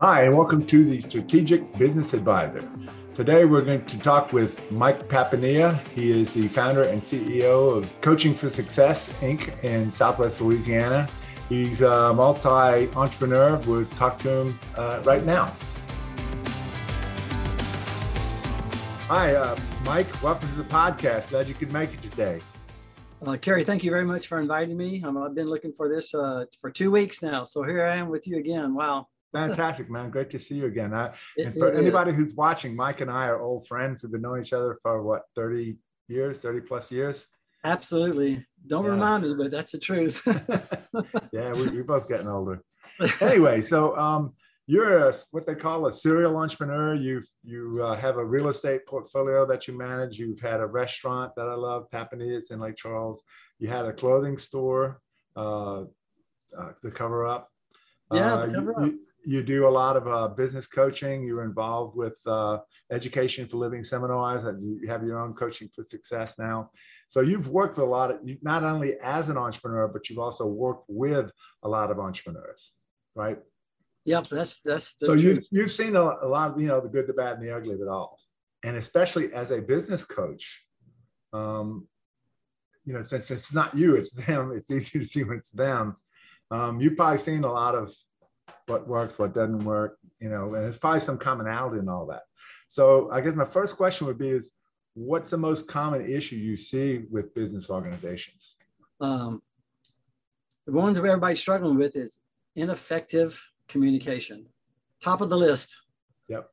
Hi, and welcome to the Strategic Business Advisor. Today, we're going to talk with Mike Papania. He is the founder and CEO of Coaching for Success, Inc. in Southwest Louisiana. He's a multi entrepreneur. We'll talk to him uh, right now. Hi, uh, Mike. Welcome to the podcast. Glad you could make it today. Uh, Kerry, thank you very much for inviting me. I've been looking for this uh, for two weeks now. So here I am with you again. Wow. Fantastic, man. Great to see you again. Uh, and for anybody who's watching, Mike and I are old friends. We've been knowing each other for what, 30 years, 30 plus years? Absolutely. Don't yeah. remind me, but that's the truth. yeah, we, we're both getting older. Anyway, so um, you're a, what they call a serial entrepreneur. You you uh, have a real estate portfolio that you manage. You've had a restaurant that I love, Papanias in Lake Charles. You had a clothing store, uh, uh, the Cover Up. Yeah, the uh, Cover you, Up. You, you do a lot of uh, business coaching. You're involved with uh, education for living seminars, and you have your own coaching for success now. So you've worked with a lot of not only as an entrepreneur, but you've also worked with a lot of entrepreneurs, right? Yep, that's that's. so you've you've seen a, a, lot of you know the good, the bad, and the ugly of it all, and especially as a business coach, um, you know, since it's not you, it's them. It's easy to see when it's them. Um, you've probably seen a lot of what works, what doesn't work, you know, and there's probably some commonality in all that. So I guess my first question would be is what's the most common issue you see with business organizations? Um, the ones that everybody's struggling with is ineffective communication. Top of the list. Yep.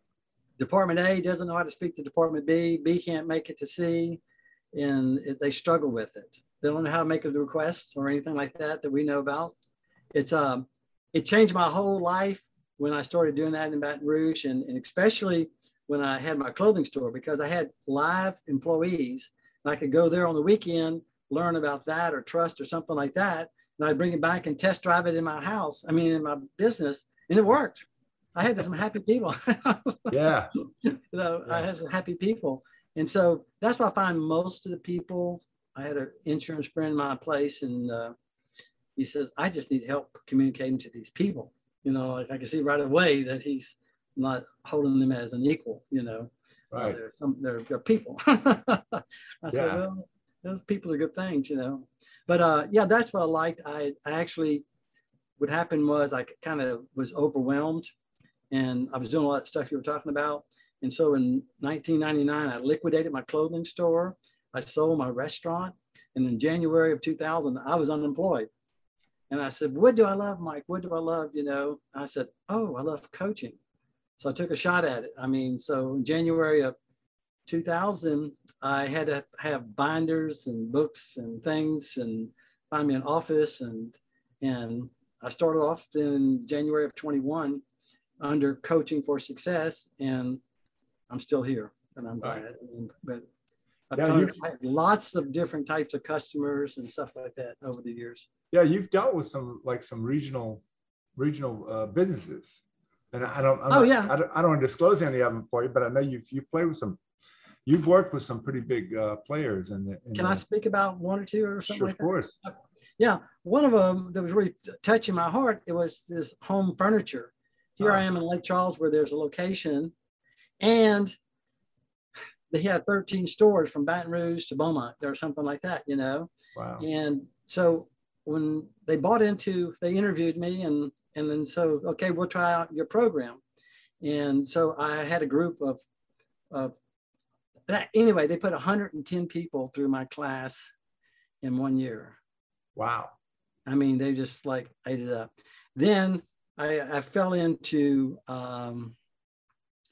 Department A doesn't know how to speak to Department B. B can't make it to C, and it, they struggle with it. They don't know how to make a request or anything like that that we know about. It's um, it changed my whole life when I started doing that in Baton Rouge, and, and especially when I had my clothing store because I had live employees. And I could go there on the weekend, learn about that or trust or something like that, and I'd bring it back and test drive it in my house. I mean, in my business, and it worked. I had some happy people. yeah. you know, yeah. I had some happy people. And so that's why I find most of the people. I had an insurance friend in my place, and uh, he says, I just need help communicating to these people. You know, like I can see right away that he's not holding them as an equal, you know. Uh, right. Uh, they're, some, they're, they're people. I yeah. said, well, those people are good things, you know. But uh, yeah, that's what I liked. I, I actually, what happened was I kind of was overwhelmed and I was doing a lot of stuff you were talking about. And so in 1999, I liquidated my clothing store. I sold my restaurant. And in January of 2000, I was unemployed. And I said, What do I love, Mike? What do I love? You know, I said, Oh, I love coaching. So I took a shot at it. I mean, so in January of 2000, I had to have binders and books and things and find me an office. And, and I started off in January of 21 under coaching for success. And I'm still here and I'm glad. I mean, but I've had lots of different types of customers and stuff like that over the years yeah, you've dealt with some like some regional regional uh, businesses, and I don't. I'm oh not, yeah. I don't, I don't want to disclose any of them for you, but I know you've you played with some. You've worked with some pretty big uh, players and Can the, I speak about one or two or something sure, like? Of course. Yeah, one of them that was really touching my heart. It was this home furniture. Here I am in Lake Charles, where there's a location, and they had 13 stores from Baton Rouge to Beaumont or something like that, you know. Wow. And so when they bought into, they interviewed me and, and then so, okay, we'll try out your program. And so I had a group of, of that. Anyway, they put 110 people through my class in one year. Wow. I mean, they just like ate it up. Then I, I fell into um,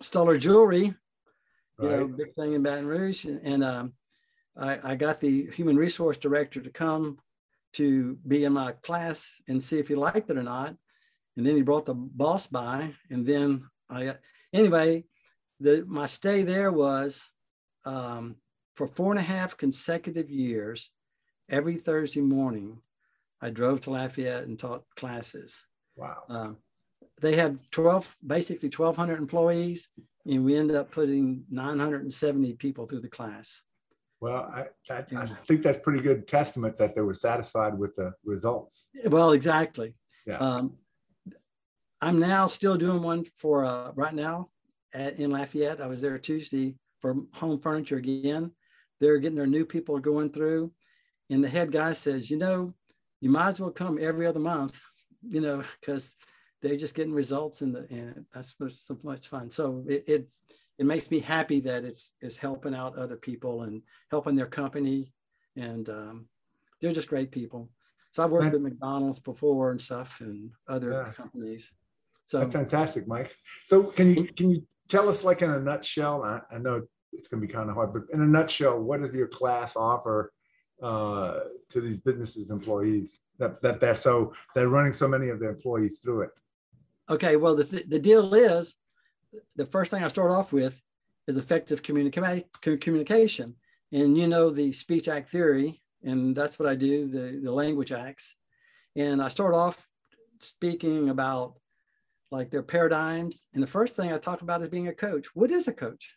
Stuller Jewelry, you right. know, big thing in Baton Rouge. And, and um, I, I, got the human resource director to come to be in my class and see if he liked it or not. And then he brought the boss by, and then I anyway, the my stay there was um, for four and a half consecutive years. Every Thursday morning, I drove to Lafayette and taught classes. Wow. Uh, they had 12, basically 1,200 employees, and we ended up putting 970 people through the class. Well, I, I, I, think that's pretty good testament that they were satisfied with the results. Well, exactly. Yeah. Um, I'm now still doing one for uh, right now at, in Lafayette. I was there Tuesday for home furniture again. They're getting their new people going through. And the head guy says, you know, you might as well come every other month, you know, because they're just getting results in the, and that's so much fun. So it, it, it makes me happy that it's, it's helping out other people and helping their company. And um, they're just great people. So I've worked with McDonald's before and stuff and other yeah. companies. So that's fantastic, Mike. So can you can you tell us like in a nutshell? I, I know it's going to be kind of hard, but in a nutshell, what does your class offer uh, to these businesses employees that, that they're so they're running so many of their employees through it? Okay, well the, th- the deal is the first thing I start off with is effective communica- communication, and you know the speech act theory, and that's what I do the the language acts, and I start off speaking about like their paradigms. And the first thing I talk about is being a coach. What is a coach?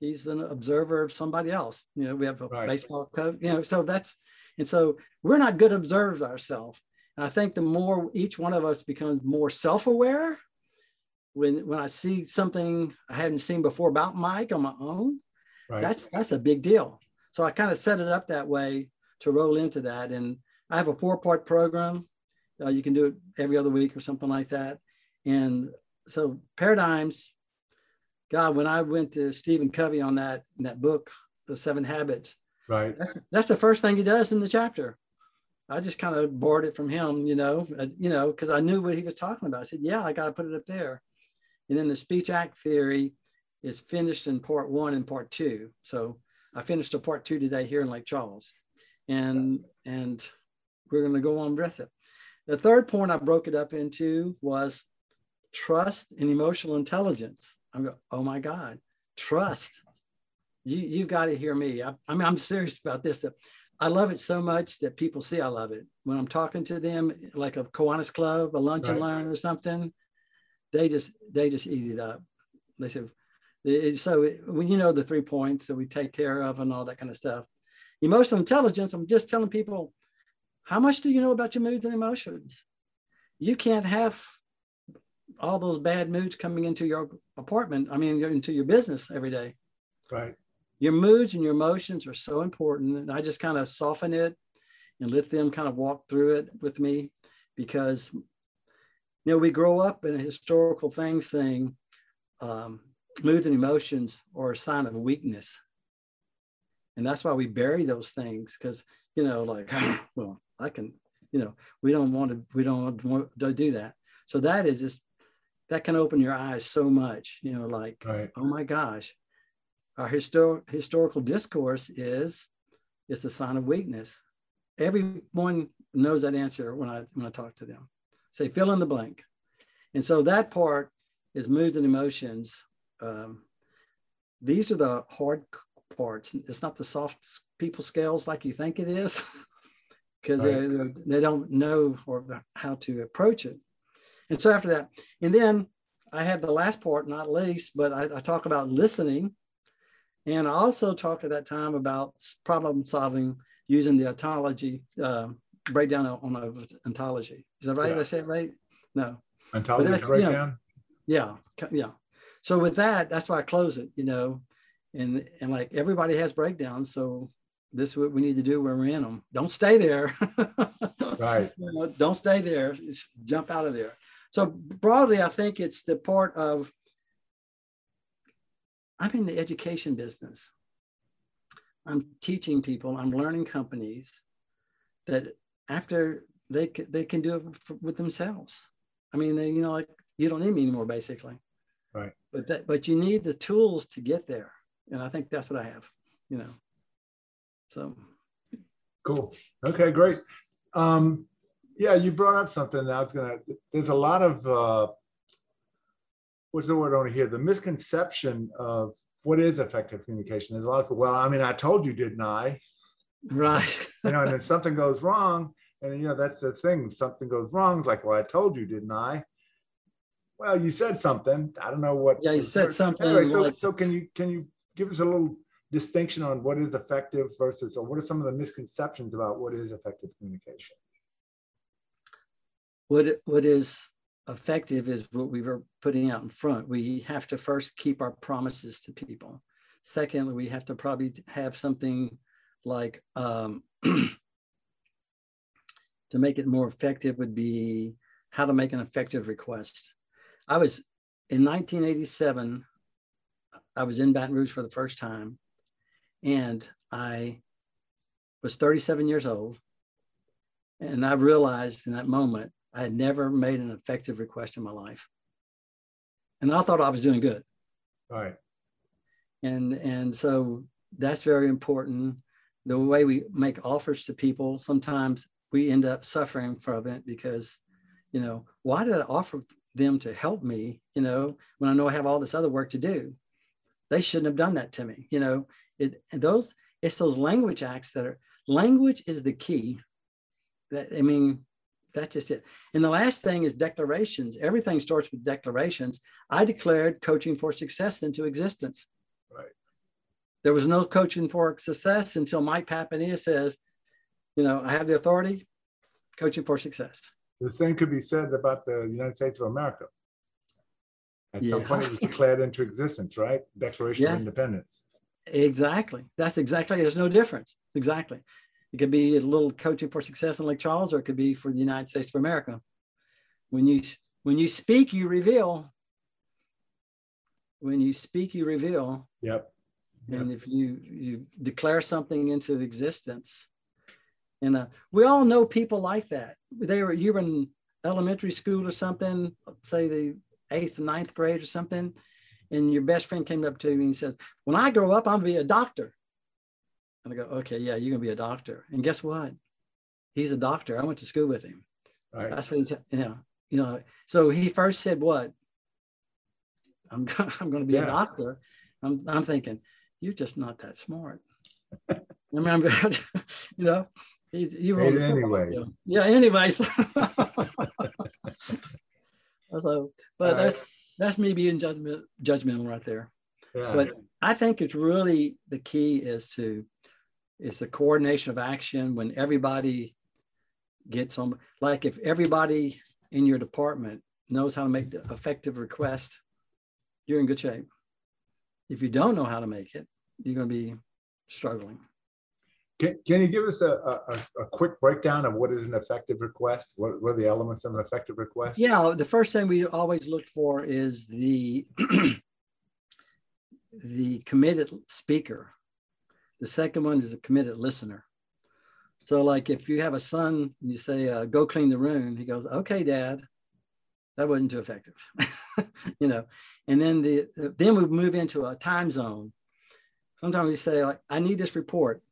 He's an observer of somebody else. You know, we have a right. baseball coach, you know, so that's, and so we're not good observers ourselves. And I think the more each one of us becomes more self-aware, when when I see something I hadn't seen before about Mike on my own, right. that's that's a big deal. So I kind of set it up that way to roll into that. And I have a four-part program. Uh, you can do it every other week or something like that. And so paradigms, God, when I went to Stephen Covey on that in that book, The Seven Habits, right? That's that's the first thing he does in the chapter. I just kind of borrowed it from him, you know, uh, you know, because I knew what he was talking about. I said, yeah, I got to put it up there. And then the speech act theory is finished in part one and part two. So I finished a part two today here in Lake Charles, and and we're going to go on with it. The third point I broke it up into was trust and emotional intelligence. I'm going, oh my God, trust. You, you've got to hear me. I, I mean, I'm serious about this. I love it so much that people see I love it. When I'm talking to them, like a Kiwanis Club, a lunch right. and learn or something, they just they just eat it up. They said, so when you know the three points that we take care of and all that kind of stuff. Emotional intelligence, I'm just telling people, how much do you know about your moods and emotions? You can't have all those bad moods coming into your apartment, I mean, into your business every day. Right. Your moods and your emotions are so important. And I just kind of soften it and let them kind of walk through it with me because, you know, we grow up in a historical thing saying um, moods and emotions are a sign of weakness. And that's why we bury those things because, you know, like, well, I can, you know, we don't want to, we don't want to do that. So that is just that can open your eyes so much you know like right. oh my gosh our histor- historical discourse is it's a sign of weakness everyone knows that answer when i when i talk to them say fill in the blank and so that part is moods and emotions um, these are the hard parts it's not the soft people scales like you think it is because right. they, they don't know or how to approach it and so after that, and then I have the last part, not least, but I, I talk about listening. And I also talk at that time about problem solving using the ontology uh, breakdown on a ontology. Is that right? Yeah. Did I say it right? No. Ontology breakdown? You know, yeah. Yeah. So with that, that's why I close it, you know, and, and like everybody has breakdowns. So this is what we need to do when we're in them. Don't stay there. right. You know, don't stay there. Just jump out of there. So broadly, I think it's the part of I'm in the education business. I'm teaching people, I'm learning companies that after they, they can do it for, with themselves. I mean, they, you know, like you don't need me anymore, basically. Right. But that, but you need the tools to get there. And I think that's what I have, you know. So cool. Okay, great. Um, yeah, you brought up something that I was gonna. There's a lot of uh, what's the word I want to hear? The misconception of what is effective communication. There's a lot of well, I mean, I told you, didn't I? Right. you know, and then something goes wrong, and you know that's the thing. Something goes wrong. It's like, well, I told you, didn't I? Well, you said something. I don't know what. Yeah, you said something. Anyway, so, like... so can you can you give us a little distinction on what is effective versus, or what are some of the misconceptions about what is effective communication? what what is effective is what we were putting out in front. We have to first keep our promises to people. Secondly, we have to probably have something like um, to make it more effective would be how to make an effective request. I was in 1987, I was in Baton Rouge for the first time, and I was 37 years old. And I realized in that moment I had never made an effective request in my life. And I thought I was doing good. Right. And and so that's very important. The way we make offers to people, sometimes we end up suffering from it because, you know, why did I offer them to help me, you know, when I know I have all this other work to do? They shouldn't have done that to me, you know. It and those it's those language acts that are language is the key. That I mean, that's just it. And the last thing is declarations. Everything starts with declarations. I declared coaching for success into existence. Right. There was no coaching for success until Mike Papania says, you know, I have the authority, coaching for success. The same could be said about the United States of America. At Yeah. some point, it was declared into existence, right? Declaration Yeah. of Independence. Exactly. That's exactly. There's no difference. Exactly. It could be a little coaching for success in Lake Charles, or it could be for the United States of America. When you when you speak, you reveal. When you speak, you reveal. Yep. And if you you declare something into existence, and uh, we all know people like that. They were you were in elementary school or something, say the eighth, ninth grade or something, and your best friend came up to you and says, "When I grow up, I'm gonna be a doctor." And I go, "Okay, yeah, you're gonna be a doctor." And guess what? He's a doctor. I went to school with him. Right. That's what he, t- yeah, you know. So he first said, "What? I'm I'm going to be Yeah. a doctor." I'm I'm thinking, you're just not that smart. I mean, I'm, you know, you, you were on Made the it anyway. Yeah. Anyways. so, but that's that's me being judgment, judgmental right there. Yeah. But I think it's really the key is to it's the coordination of action when everybody gets on. Like if everybody in your department knows how to make the effective request, you're in good shape. If you don't know how to make it, you're going to be struggling. Can, can you give us a, a, a- quick breakdown of what is an effective request? What, what are the elements of an effective request? Yeah, the first thing we always look for is the the committed speaker. The second one is a committed listener. So, like if you have a son, and you say, uh, "Go clean the room," he goes, "Okay, Dad." That wasn't too effective, you know. And then the then we move into a time zone. Sometimes we say, like, "I need this report,"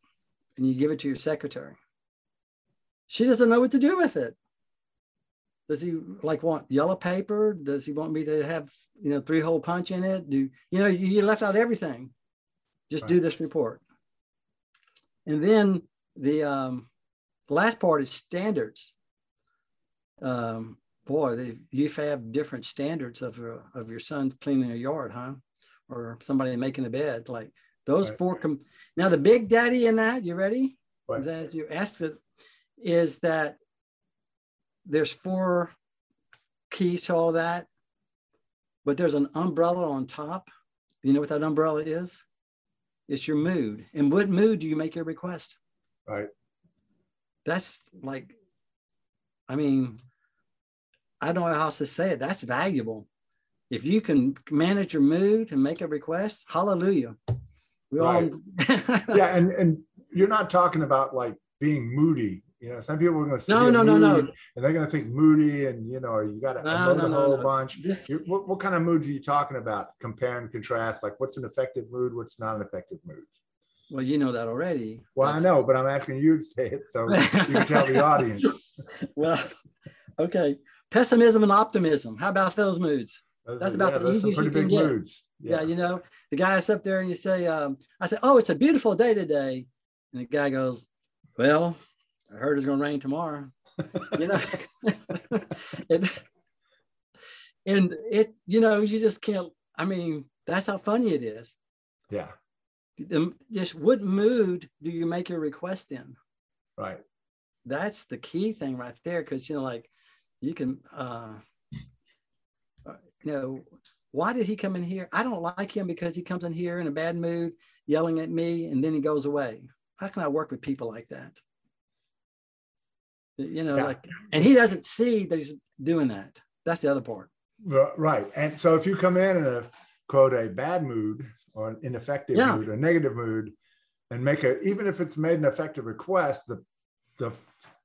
and you give it to your secretary. She doesn't know what to do with it. Does he like want yellow paper? Does he want me to have you know three hole punch in it? Do you know you, left out everything? Just do this report. And then the um, last part is standards. Um, boy, they, you have different standards of your of your son cleaning a yard, huh? Or somebody making a bed. Like those Right. four. Com- now the big daddy in that, you ready? Right. That you asked it is that there's four keys to all that, but there's an umbrella on top. You know what that umbrella is? It's your mood. In what mood do you make your request? Right. That's like, I mean, I don't know how else to say it. That's valuable. If you can manage your mood and make a request, hallelujah. We Right. all Yeah. And, and you're not talking about like being moody. You know, some people are going to say, No, no, no, no. and they're going to think moody and, you know, or you got to No, no, a whole no. bunch. This- What, what kind of moods are you talking about? Compare and contrast. Like what's an effective mood? What's not an effective mood? well, you know that already. Well, I know, but I'm asking you to say it so you can tell the audience. Well, okay. Pessimism and optimism. How about those moods? Those That's are- about yeah, the those are some easiest you pretty can big get. moods. Yeah. you know, the guy's up there and you say, um, I said, Oh, it's a beautiful day today. And the guy goes, Well, I heard it's going to rain tomorrow. You know, and, and it, you know, you just can't, I mean, that's how funny it is. Yeah. Just what mood do you make your request in? Right. That's the key thing right there. Cause you know, like you can, uh, you know, why did he come in here? I don't like him because he comes in here in a bad mood, yelling at me, and then he goes away. How can I work with people like that? You know, yeah. like, and he doesn't see that he's doing that. That's the other part. Right. And so if you come in in a quote a bad mood or an ineffective yeah. mood, a negative mood, and make a even if it's made an effective request, the the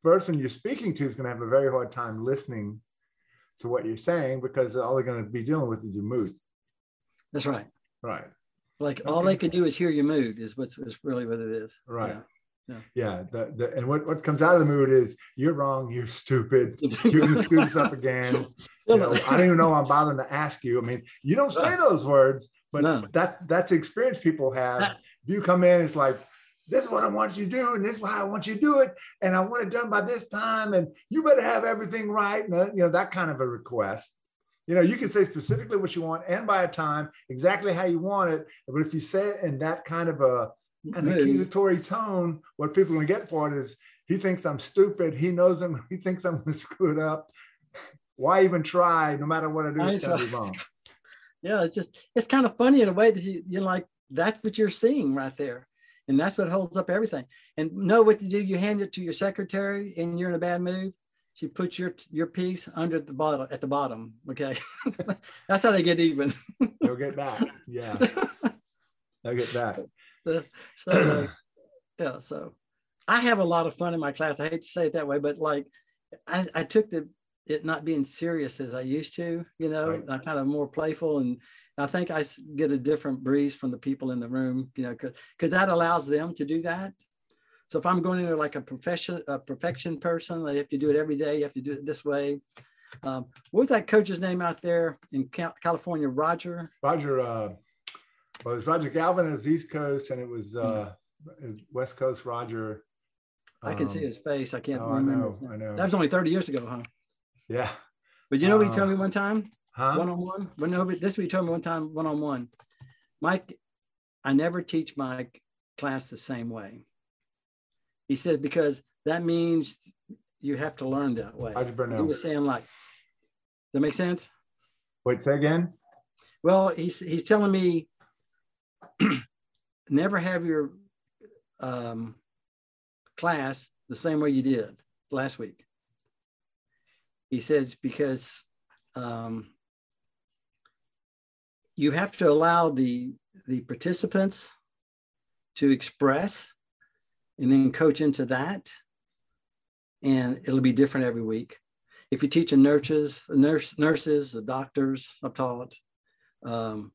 person you're speaking to is going to have a very hard time listening to what you're saying because all they're going to be dealing with is your mood. That's right. Right. Like okay. all they can do is hear your mood is what's is really what it is. Right. Yeah. Yeah. yeah the, the, and what, what comes out of the mood is you're wrong, you're stupid, you're going to screw this up again. You know, I don't even know I'm bothering to ask you. I mean, you don't say those words, but no. that's that's the experience people have. If you come in, it's like, this is what I want you to do, and this is why I want you to do it, and I want it done by this time, and you better have everything right, and uh, you know that kind of a request. You know, you can say specifically what you want and by a time, exactly how you want it. But if you say it in that kind of a an accusatory tone, what people are gonna get for it is he thinks I'm stupid. He knows him. He thinks I'm gonna screw it up. Why even try? No matter what I do, it's gonna be wrong. Yeah, it's just it's kind of funny in a way that you you're like that's what you're seeing right there, and that's what holds up everything. And know what to do. You hand it to your secretary, and you're in a bad mood she puts your your piece under the bottom at the bottom. Okay, that's how they get even. They'll get back. Yeah, they'll get back. So, so yeah, so I have a lot of fun in my class. I hate to say it that way, but like I, I took the it not being serious as I used to. You know, right. I'm kind of more playful, and I think I get a different breeze from the people in the room. You know, because because that allows them to do that. So if I'm going into like a profession, a perfection person, they have to do it every day. You have to do it this way. Um, what was that coach's name out there in California? Roger. Roger. Uh, well, it was Roger Galvin. It was East Coast, and it was uh, West Coast. Roger. I can see um, his face. I can't oh, remember. I know, I know. That was only 30 years ago, huh? Yeah. But you know what he told me uh, one time? Huh? One on one. But no, but this what he told me one time, one on one. Mike, I never teach my class the same way. He says, because that means you have to learn that way. He was saying like, that make sense? Wait, say again. Well, he's, he's telling me never have your um, class the same way you did last week. He says, because um, you have to allow the, the participants to express and then coach into that. And it'll be different every week. If you're teaching nurses, nurse, nurses, doctors, I've taught. Um,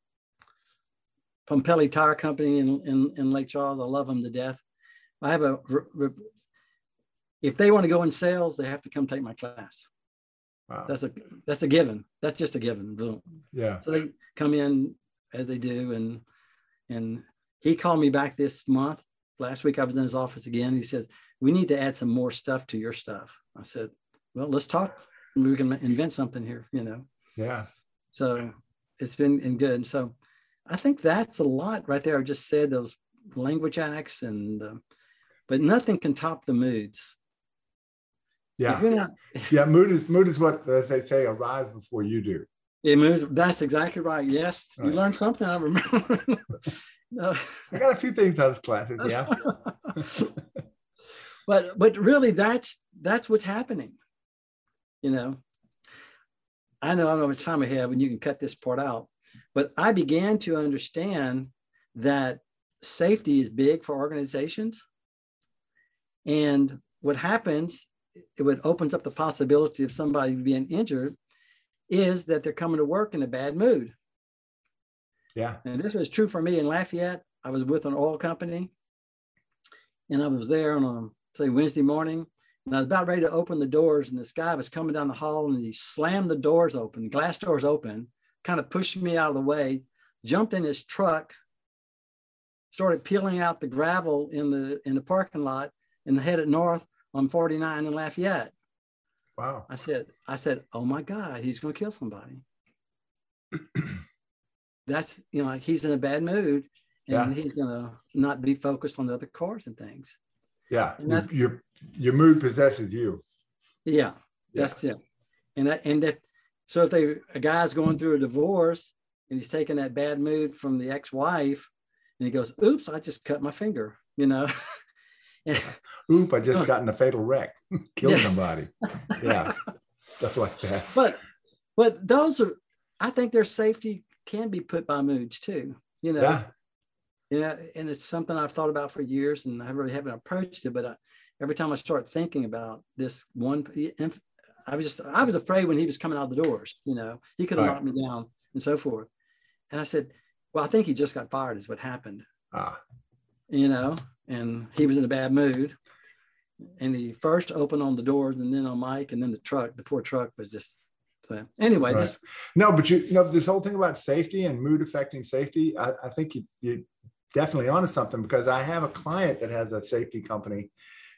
Pumpelly Tire Company in, in, in Lake Charles, I love them to death. I have a, if they want to go in sales, they have to come take my class. Wow. That's a that's a given. That's just a given. Boom. Yeah. So they come in as they do, and and he called me back this month last week I was in his office again. He says, We need to add some more stuff to your stuff. I said, Well, let's talk. We can invent something here, you know? Yeah. So it's been good. So I think that's a lot right there. I just said those language acts and, uh, but nothing can top the moods. Yeah. Not, yeah. Mood is, mood is what, as they say, arrives before you do. It moves. That's exactly right. Yes. Right. You learned something. I remember. No. I got a few things out of classes, yeah. but but really that's that's what's happening. You know. I know I don't know how much time I have and you can cut this part out, but I began to understand that safety is big for organizations. And what happens, it would opens up the possibility of somebody being injured, is that they're coming to work in a bad mood. Yeah. And this was true for me in Lafayette. I was with an oil company and I was there on a, say Wednesday morning and I was about ready to open the doors and this guy was coming down the hall and he slammed the doors open, glass doors open, kind of pushed me out of the way, jumped in his truck, started peeling out the gravel in the in the parking lot and headed north on 49 in Lafayette. Wow. I said, I said, oh my God, he's gonna kill somebody. that's you know like he's in a bad mood and yeah. he's gonna not be focused on the other cars and things. Yeah, and your, your, your mood possesses you. Yeah, that's yeah. it. And that, and if So if they a guy's going through a divorce and he's taking that bad mood from the ex-wife, and he goes, "Oops, I just cut my finger," you know. Oop, I just got in a fatal wreck, killed somebody. Yeah, stuff like that. But but those are, I think their safety can be put by moods too. You know. Yeah. Yeah, and it's something I've thought about for years, and I really haven't approached it. But I, every time I start thinking about this one, I was just I was afraid when he was coming out the doors. You know, he could have right. knocked me down and so forth. And I said, "Well, I think he just got fired. Is what happened." Ah. You know, and he was in a bad mood. And he first opened on the doors, and then on Mike, and then the truck. The poor truck was just. So anyway, right. this. No, but you, know this whole thing about safety and mood affecting safety. I, I think you, you definitely onto something because I have a client that has a safety company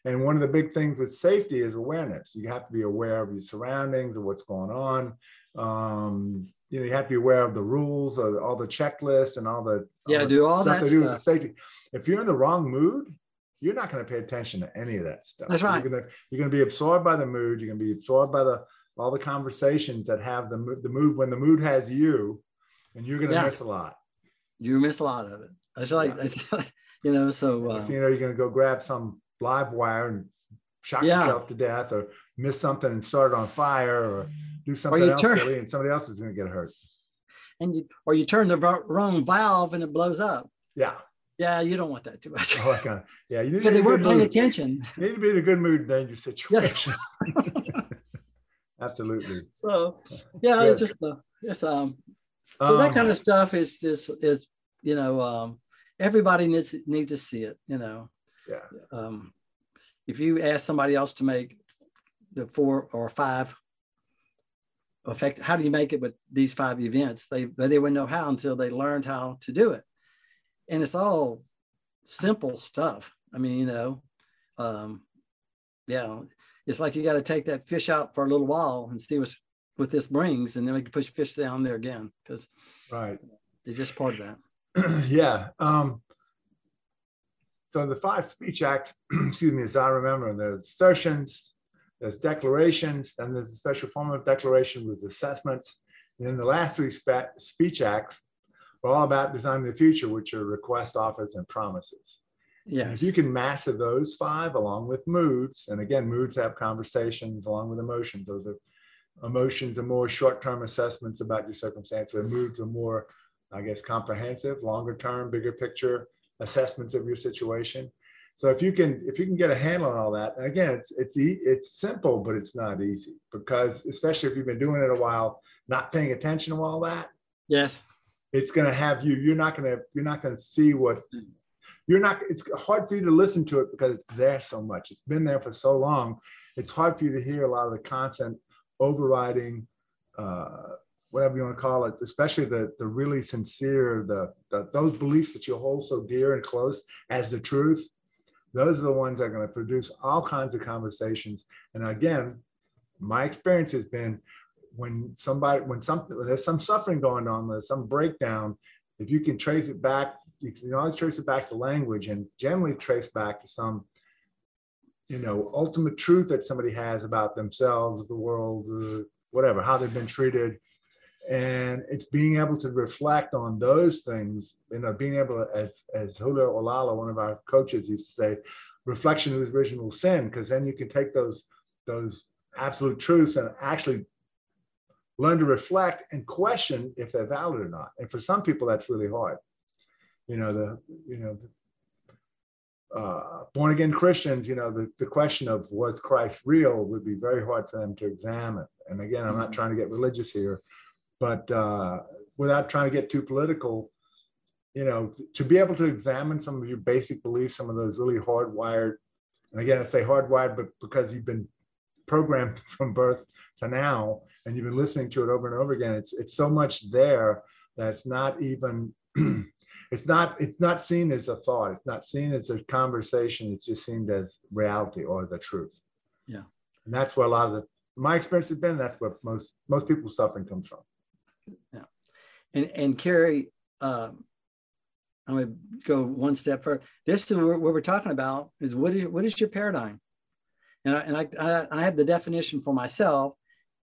and one of the big things with safety is awareness. You have to be aware of your surroundings and what's going on. Um, you know, you have to be aware of the rules, all the checklists, and all the yeah, all do all that do stuff. safety. If you're in the wrong mood, you're not going to pay attention to any of that stuff. That's right. You're going to you're going to be absorbed by the mood. You're going to be absorbed by the all the conversations that have the the mood when the mood has you, and you're going to yeah. miss a lot. You miss a lot of it. It's like, yeah. you know, so uh, you know, you're going to go grab some live wire and shock yeah. yourself to death or miss something and start it on fire or do something else turn, silly and somebody else is going to get hurt. And you, or you turn the wrong valve and it blows up. Yeah. Yeah, you don't want that too much. Oh, of, yeah, you because they weren't paying mood. attention. You need to be in a good mood in dangerous situations. Absolutely. So, yeah, good. it's just uh, it's um, so um, that kind of stuff is is is you know um, everybody needs needs to see it. You know, yeah. Um, if you ask somebody else to make the four or five effect, how do you make it with these five events? They they wouldn't know how until they learned how to do it, and it's all simple stuff. I mean, you know, um, yeah, it's like you got to take that fish out for a little while and see what's what this brings, and then we can push fish down there again because right, it's just part of that. yeah. Um, so the five speech acts, excuse me, as I remember, the assertions, there's declarations, and there's a special form of declaration with assessments. And then the last three spe- speech acts are all about designing the future, which are requests, offers, and promises. Yeah. If you can master those five along with moods, and again, moods have conversations along with emotions. Those are emotions are more short-term assessments about your circumstance, where moods are more, I guess, comprehensive, longer term, bigger picture assessments of your situation. So if you can if you can get a handle on all that, and again, it's it's it's simple, but it's not easy because especially if you've been doing it a while, not paying attention to all that. Yes, it's going to have you. You're not going to you're not going to see what you're not. It's hard for you to listen to it because it's there so much. It's been there for so long. It's hard for you to hear a lot of the content overriding uh, whatever you want to call it, especially the the really sincere, the, the those beliefs that you hold so dear and close as the truth, those are the ones that are going to produce all kinds of conversations. And again, my experience has been when somebody when something when there's some suffering going on, there's some breakdown, if you can trace it back, you can always trace it back to language and generally trace back to some you know ultimate truth that somebody has about themselves the world uh, whatever how they've been treated and it's being able to reflect on those things you know being able to as as Julio Olalla one of our coaches used to say reflection is original sin because then you can take those those absolute truths and actually learn to reflect and question if they're valid or not and for some people that's really hard you know the you know the, uh, born again Christians, you know, the, the question of was Christ real would be very hard for them to examine. And again, I'm not mm-hmm. trying to get religious here, but uh, without trying to get too political, you know, to be able to examine some of your basic beliefs, some of those really hardwired, and again, I say hardwired, but because you've been programmed from birth to now, and you've been listening to it over and over again, it's it's so much there that it's not even. it's not it's not seen as a thought. It's not seen as a conversation. It's just seen as reality or the truth. Yeah. And that's where a lot of the my experience has been that's where most most people's suffering comes from yeah. And and Carrie, um, I'm going to go one step further. This is what we're talking about is what is what is your paradigm? And I, and I, I, I have the definition for myself.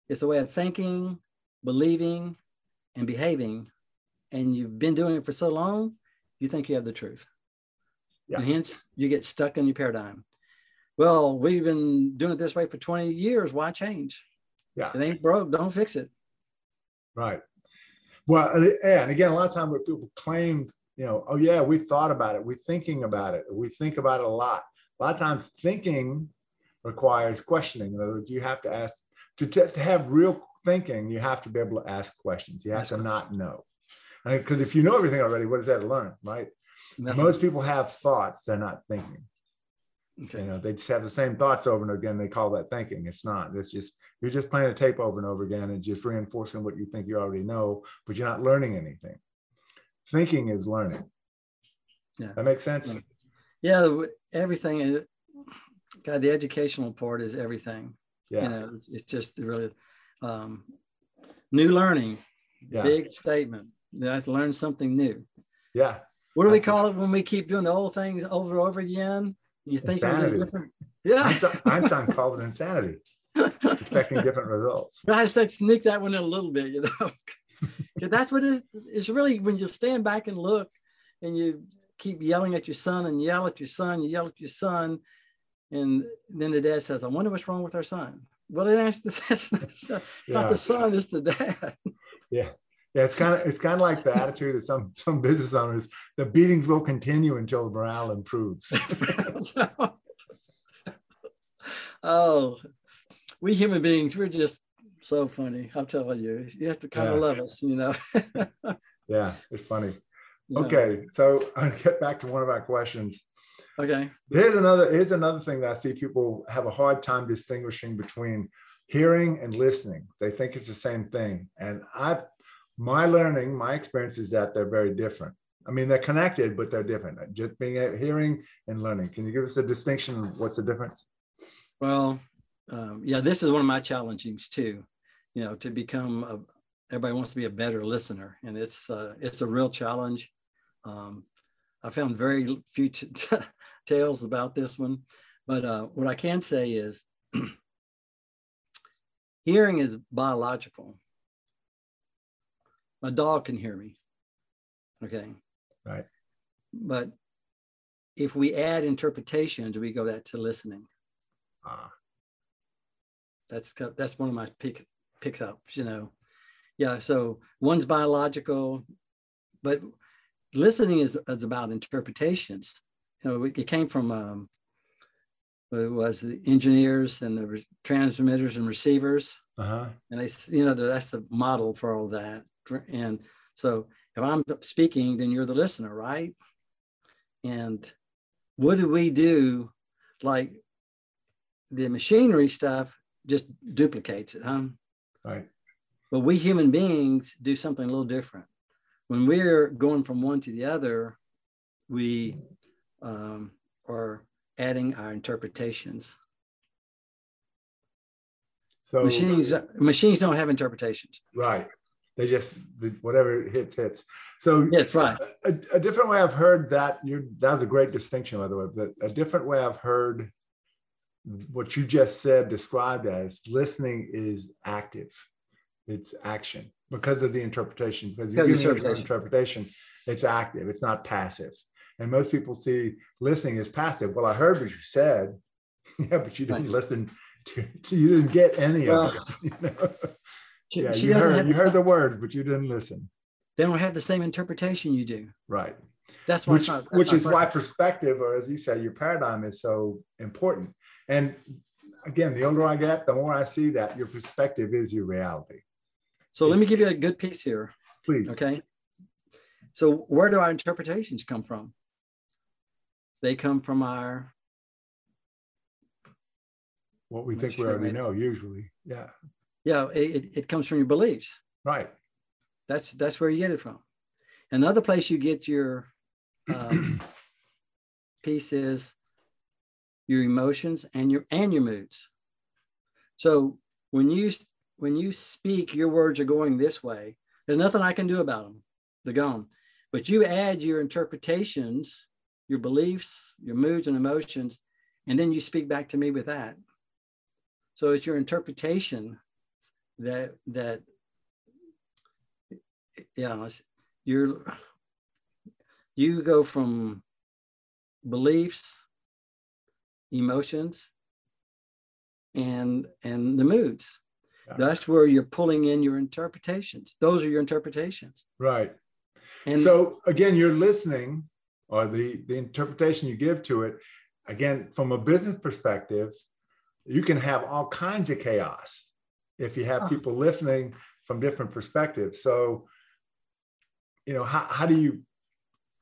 It's a way of thinking, believing, and behaving, and you've been doing it for so long, you think you have the truth. Yeah. And hence you get stuck in your paradigm. Well, we've been doing it this way for 20 years. Why change? Yeah. It ain't broke. Don't fix it. Right. Well, and again, a lot of times when people claim, you know, oh yeah, we thought about it, we're thinking about it, we think about it a lot. A lot of times thinking requires questioning. In other words, you have to ask to, to, to have real thinking, you have to be able to ask questions. You have ask to questions. not know. Because if you know everything already, what is that to learn, right? Nothing. Most people have thoughts, they're not thinking. Okay. You know, they just have the same thoughts over and again. They call that thinking. It's not. It's just you're just playing a tape over and over again and just reinforcing what you think you already know, but you're not learning anything. Thinking is learning. Yeah. That makes sense. Yeah, everything is God, the educational part is everything. Yeah. You know, it's just really um, new learning. Yeah. Big statement. I learn something new. Yeah. What do we call it when we keep doing the old things over and over again? You think insanity. different? Yeah. Einstein, called it insanity. expecting different results. I just to sneak that one in a little bit, you know, because that's what it is. It's really when you stand back and look, and you keep yelling at your son and yell at your son, you yell at your son, and then the dad says, "I wonder what's wrong with our son." Well, it that's, that's not yeah. the son, it's the dad. Yeah. Yeah, it's kind of it's kind of like the attitude of some some business owners. The beatings will continue until the morale improves. oh, we human beings, we're just so funny. I'm telling you, you have to kind yeah. of love us, you know. yeah, it's funny. Yeah. Okay, so I'll get back to one of our questions. Okay. Here's another here's another thing that I see people have a hard time distinguishing between hearing and listening. They think it's the same thing. And I my learning, my experience is that they're very different. I mean, they're connected, but they're different. Just being hearing and learning. Can you give us a distinction? What's the difference? Well, um, yeah, this is one of my challenges too. You know, to become a, everybody wants to be a better listener, and it's uh, it's a real challenge. Um, I found very few t- t- tales about this one, but uh, what I can say is hearing is biological. My dog can hear me. Okay. Right. But if we add interpretation, do we go that to listening? Ah. That's that's one of my pick picks ups, you know. Yeah. So one's biological, but listening is, is about interpretations. You know, it came from um, it was the engineers and the transmitters and receivers, uh-huh. and they, you know, that's the model for all that. And so, if I'm speaking, then you're the listener, right? And what do we do? Like the machinery stuff just duplicates it, huh? Right. But we human beings do something a little different when we're going from one to the other, we um, are adding our interpretations. So machines machines don't have interpretations. Right. They just whatever hits hits. So that's right. A, a, different way I've heard that you that was a great distinction by the way. But a different way I've heard what you just said described as listening is active. It's action because of the interpretation. Because you're giving interpretation. interpretation, it's active, it's not passive. And most people see listening as passive. Well, I heard what you said. yeah, but you didn't right. listen to, to, you didn't get any well, of it. You know? She, yeah, she you heard you heard the words, but you didn't listen. They don't have the same interpretation you do. Right. That's which, not, that's which is why perspective, or as you say, your paradigm is so important. And again, the older I get, the more I see that your perspective is your reality. So let me give you a good piece here. Please. Okay. So where do our interpretations come from? They come from our what we think we already know, usually. Yeah. Yeah, it, it comes from your beliefs. Right. That's that's where you get it from. Another place you get your um, piece is your emotions and your and your moods. So when you when you speak, your words are going this way. There's nothing I can do about them. They're gone. But you add your interpretations, your beliefs, your moods and emotions, and then you speak back to me with that. So it's your interpretation that that yeah, you're you go from beliefs, emotions, and and the moods. Yeah. That's where you're pulling in your interpretations. Those are your interpretations. Right. And so again, you're listening, or the the interpretation you give to it. Again, from a business perspective, you can have all kinds of chaos if you have people listening from different perspectives. So, you know, how, how do you,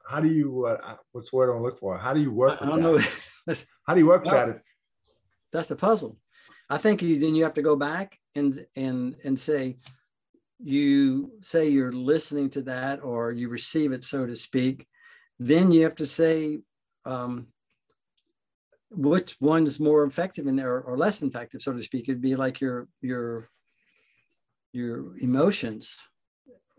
how do you, uh, what's the word I'm looking for? How do you work? I don't know. how do you work well, that? That's a puzzle. I think you then you have to go back and and and say, you say you're listening to that or you receive it, so to speak. Then you have to say, um, which one is more effective in there or less effective, so to speak. It'd be like your your your emotions,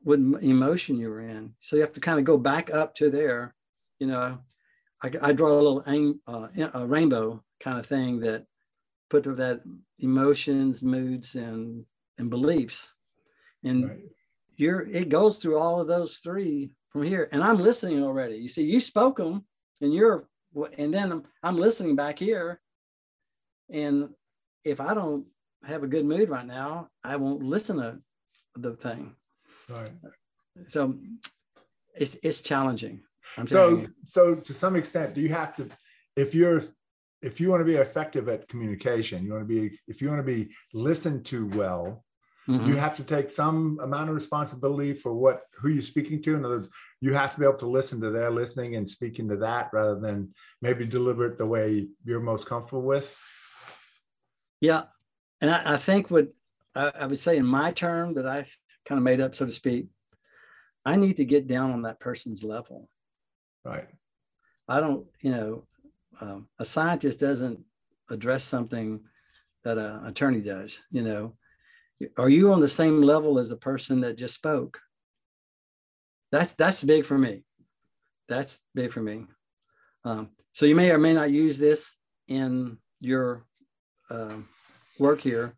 what emotion you were in. So you have to kind of go back up to there. You know, I, I draw a little uh, a rainbow kind of thing that put that emotions, moods, and and beliefs, and right. you're it goes through all of those three from here. And I'm listening already. You see, you spoke them, and you're and then I'm, I'm listening back here and if i don't have a good mood right now i won't listen to the thing right so it's it's challenging I'm so so to some extent do you have to if you're if you want to be effective at communication you want to be if you want to be listened to well Mm-hmm. You have to take some amount of responsibility for what who you're speaking to. In other words, you have to be able to listen to their listening and speaking to that rather than maybe deliver it the way you're most comfortable with. Yeah, and I, I think what I, I would say in my term that I kind of made up, so to speak, I need to get down on that person's level. Right. I don't, you know, um, a scientist doesn't address something that an attorney does. You know, are you on the same level as the person that just spoke? That's that's big for me. That's big for me. Um, so you may or may not use this in your uh, work here,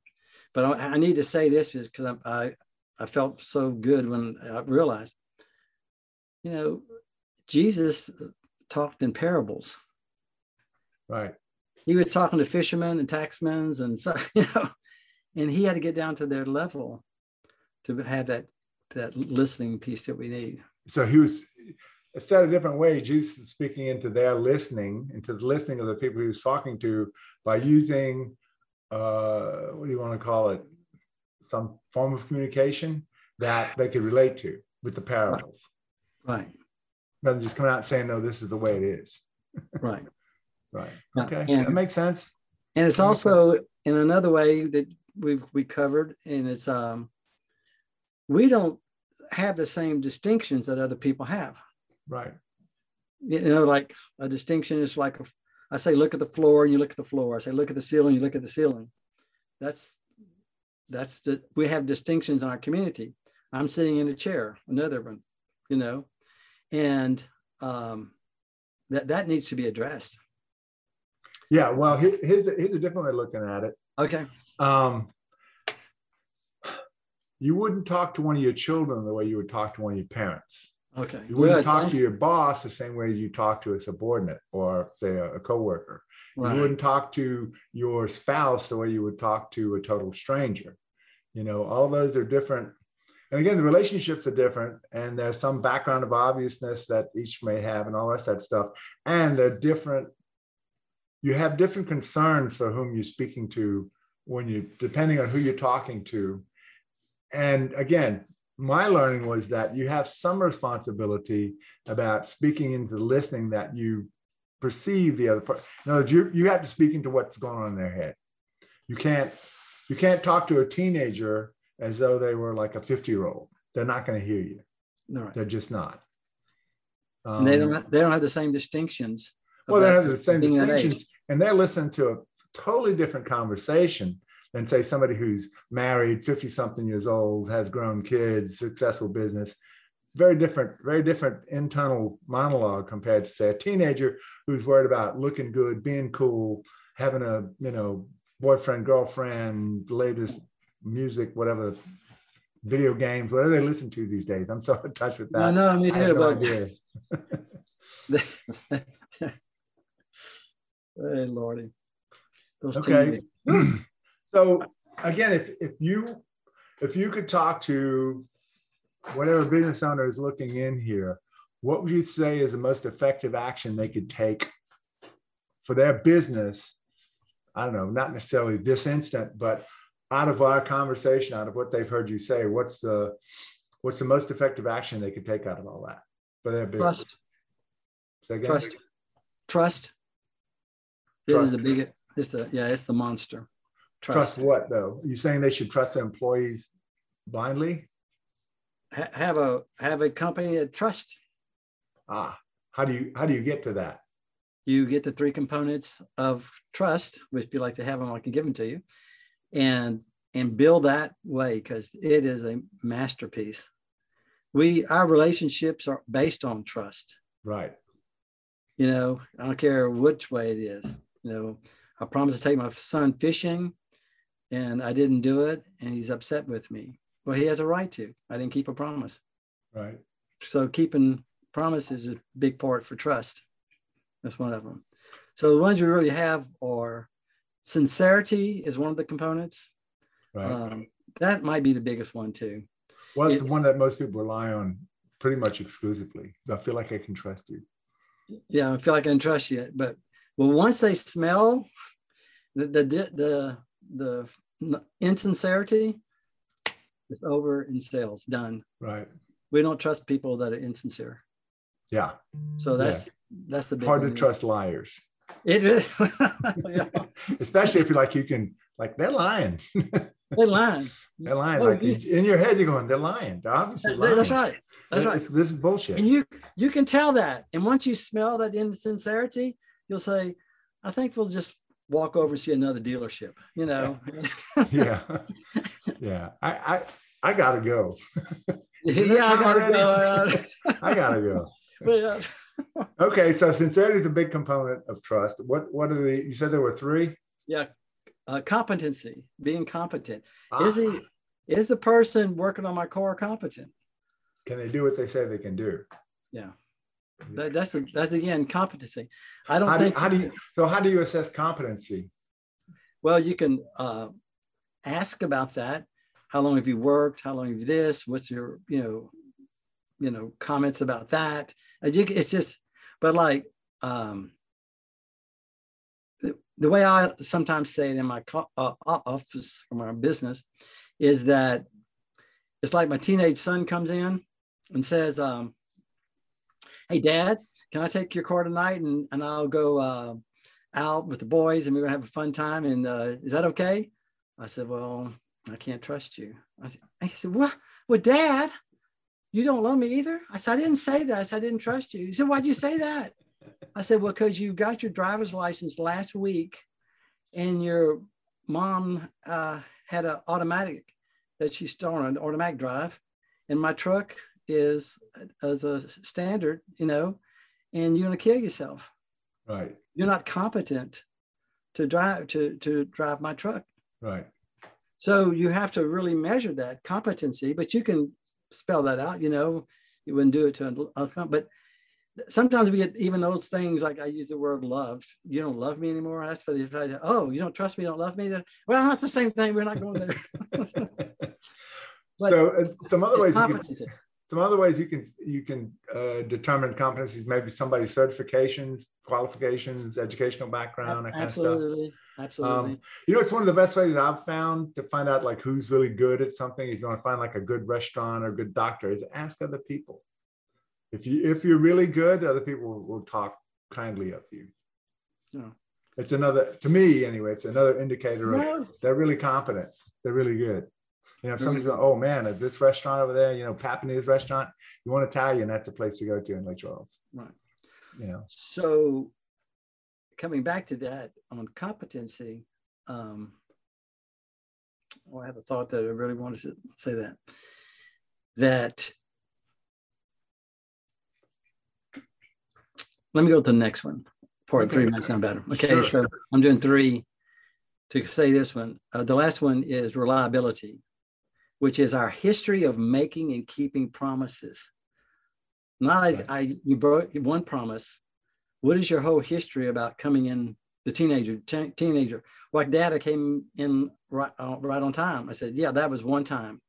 but I, I, need to say this because I, I I felt so good when I realized, you know, Jesus talked in parables. Right. He was talking to fishermen and taxmen and so you know and he had to get down to their level to have that that listening piece that we need. So he was said a different way jesus is speaking into their listening into the listening of the people he was talking to by using uh, what do you want to call it? Some form of communication that they could relate to with the parables. Right. Rather than just coming out and saying no this is the way it is. Right. Right. Okay. and, that makes sense. And it's also in another way that we've we covered, and it's um, we don't have the same distinctions that other people have. Right. You know, like a distinction is like a, I say, look at the floor, and you look at the floor. I say, look at the ceiling, you look at the ceiling. That's that's the we have distinctions in our community. I'm sitting in a chair, another one, you know, and um, that that needs to be addressed. Yeah, well, here's a, here's a different way of looking at it. Okay um, you wouldn't talk to one of your children the way you would talk to one of your parents. Okay. You wouldn't talk to your boss the same way you talk to a subordinate or say a, a coworker. Right. You wouldn't talk to your spouse the way you would talk to a total stranger. You know, all those are different. And again, the relationships are different, and there's some background of obviousness that each may have, and all that, that stuff. And they're different. You have different concerns for whom you're speaking to when you depending on who you're talking to and again my learning was that you have some responsibility about speaking into the listening that you perceive the other part. No you, you have to speak into what's going on in their head. You can't you can't talk to a teenager as though they were like a 50 year old they're not going to hear you. No they're just not. Um, and they don't have, they don't have the same distinctions well they have the same distinctions and they're listening to a totally different conversation than say somebody who's married 50 something years old has grown kids successful business very different very different internal monologue compared to say a teenager who's worried about looking good being cool having a you know boyfriend girlfriend latest music whatever video games, whatever they listen to these days. I'm so in touch with that. No, no, me too. No hey, Lordy. Those okay. so again, if if you if you could talk to whatever business owner is looking in here, what would you say is the most effective action they could take for their business? I don't know, not necessarily this instant, but out of our conversation, out of what they've heard you say, what's the what's the most effective action they could take out of all that for their business? Trust. Trust. Trust. This trust. is the biggest. It's the yeah. It's the monster. Trust. trust what though? Are you saying they should trust their employees blindly? Ha- have a have a company that trust. Ah, how do you how do you get to that? You get the three components of trust, which be like to have them, I can give them to you and and build that way because it is a masterpiece we our relationships are based on trust right you know i don't care which way it is you know i promise to take my son fishing and i didn't do it and he's upset with me well he has a right to i didn't keep a promise right so keeping promises is a big part for trust that's one of them so the ones we really have are sincerity is one of the components. Right. Um, that might be the biggest one too. Well, it's it, the one that most people rely on pretty much exclusively. I feel like I can trust you. Yeah, I feel like I can trust you. But well, once they smell the the the the, the insincerity, it's over in sales. Done. Right. We don't trust people that are insincere. Yeah. So that's yeah. that's the hard to trust liars. It is. Especially if you like, you can like they're lying. they're lying. They're lying. Oh, like in your head, you're going, they're lying. They're obviously lying. That's right. That's right. this is bullshit. And you you can tell that. And once you smell that insincerity, you'll say, I think we'll just walk over and see another dealership. You know. yeah. Yeah. I I I gotta go. yeah, I gotta go. I gotta go. Yeah okay, so sincerity is a big component of trust. What what are the? You said there were three. Yeah, uh, competency, being competent. Ah. Is he is the person working on my core competent? Can they do what they say they can do? Yeah. That, that's the that's again competency. I don't how think. Do, how do you so? How do you assess competency? Well, you can uh, ask about that. How long have you worked? How long have you this? What's your you know you know comments about that it's just but like um the, the way i sometimes say it in my co- uh, office or my business is that it's like my teenage son comes in and says um hey dad can i take your car tonight and, and i'll go uh, out with the boys and we're gonna have a fun time and uh, is that okay i said well i can't trust you i said, I said what well dad you don't love me either? I said, I didn't say that. I said, I didn't trust you. He said, Why'd you say that? I said, Well, because you got your driver's license last week and your mom uh, had an automatic that she started an automatic drive. And my truck is as a standard, you know, and you're going to kill yourself. Right. You're not competent to drive to to drive my truck. Right. So you have to really measure that competency, but you can spell that out, you know, you wouldn't do it to a, but sometimes we get even those things like I use the word love. You don't love me anymore. That's for the oh, you don't trust me, you don't love me. Well, that's the same thing. We're not going there. so uh, some other ways you can, some other ways you can you can uh, determine competencies, maybe somebody's certifications, qualifications, educational background, that absolutely, kind of stuff. Absolutely. Um, you know, it's one of the best ways I've found to find out like who's really good at something. If you want to find like a good restaurant or good doctor, is ask other people. If you if you're really good, other people will, will talk kindly of you. Yeah. It's another to me anyway. It's another indicator no. of they're really competent. They're really good. You know, if somebody's going, oh man, at this restaurant over there, you know, Papania's restaurant, you want Italian, that's a place to go to in Lake Charles. Right. You know. So coming back to that on competency, um, oh, I have a thought that I really wanted to say that. That let me go to the next one. Part okay. three might sound better. Okay, sure. so I'm doing three to say this one. Uh, the last one is reliability which is our history of making and keeping promises. Not I, I you broke one promise. What is your whole history about coming in the teenager, t- teenager? Like dad, I came in right, uh, right on time. I said, yeah, that was one time.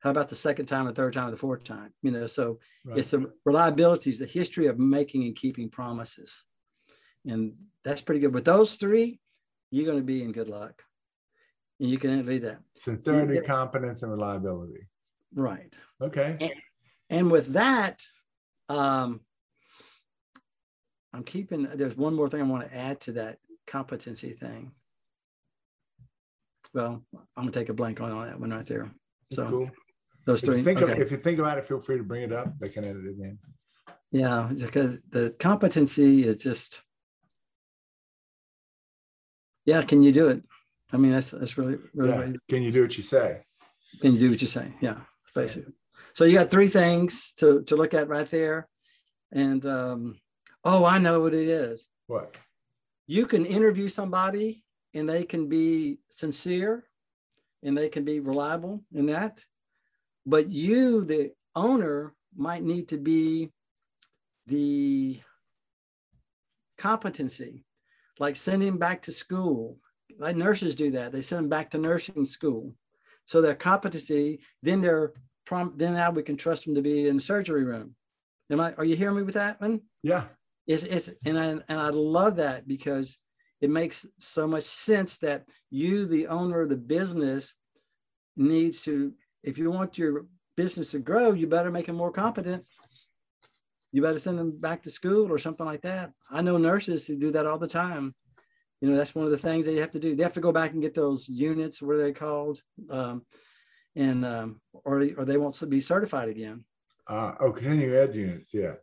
How about the second time, the third time, the fourth time? You know, so right. it's the reliability, is the history of making and keeping promises. And that's pretty good. With those three, you're going to be in good luck. And you can lead that. Sincerity, yeah. competence, and reliability. Right. Okay. And, and with that, um, I'm keeping, there's one more thing I want to add to that competency thing. Well, I'm gonna take a blank on that one right there. So cool. those three. If you, think okay. of, if you think about it, feel free to bring it up. They can edit it in. Yeah, because the competency is just, yeah. Can you do it? I mean, that's that's really really. Yeah. Can you do what you say? Can you do what you say? Yeah, basically. So you got three things to to look at right there, and um, oh, I know what it is. What? You can interview somebody and they can be sincere and they can be reliable in that. But you, the owner, might need to be the competency, like send him back to school. Like nurses do that. They send them back to nursing school. So their competency, then they're prompt, then now we can trust them to be in the surgery room. Am I, are you hearing me with that one? Yeah. It's, it's, and I, and I love that because it makes so much sense that you, the owner of the business, needs to, if you want your business to grow, you better make them more competent. You better send them back to school or something like that. I know nurses who do that all the time. You know, that's one of the things that you have to do. They have to go back and get those units, what are they called? Um, and um, or, or they won't be certified again. Uh, oh, continuing ed units, yeah.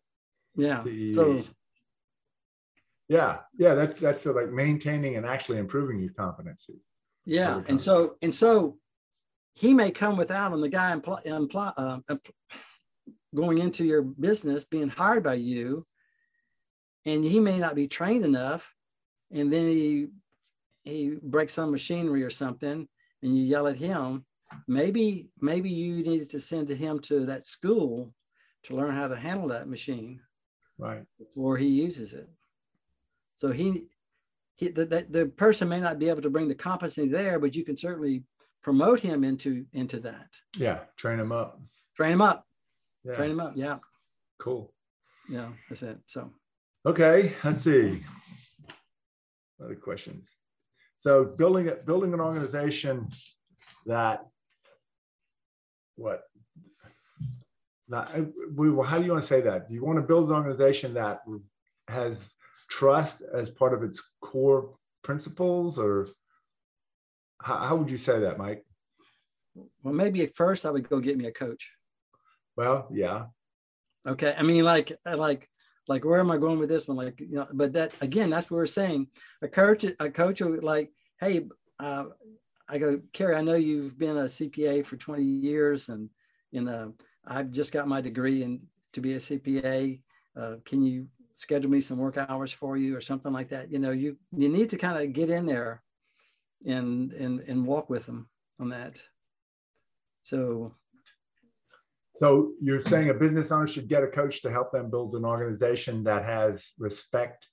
Yeah. So yeah, yeah, that's that's like maintaining and actually improving your competency. Yeah, and so and so he may come without on the guy impl- impl- uh, going into your business, being hired by you, and he may not be trained enough, and then he he breaks some machinery or something, and you yell at him. Maybe maybe you needed to send him to that school to learn how to handle that machine, right? Before he uses it. So he, he the, the, the person may not be able to bring the competency there, but you can certainly promote him into into that. Yeah, train him up. Train him up. Yeah. Train him up. Yeah. Cool. Yeah, that's it. So. Okay, let's see. Other questions. So building it, building an organization that what that we how do you want to say that? Do you want to build an organization that has trust as part of its core principles or how, how would you say that mike well maybe at first i would go get me a coach well yeah okay i mean like like like where am i going with this one? Like you know but that again that's what we're saying. A coach a coach would like hey uh, i go carrie i know you've been a cpa for 20 years and and uh, i've just got my degree and to be a cpa uh, can you schedule me some work hours for you or something like that? You know you you need to kind of get in there and and and walk with them on that. So so you're saying a business owner should get a coach to help them build an organization that has respect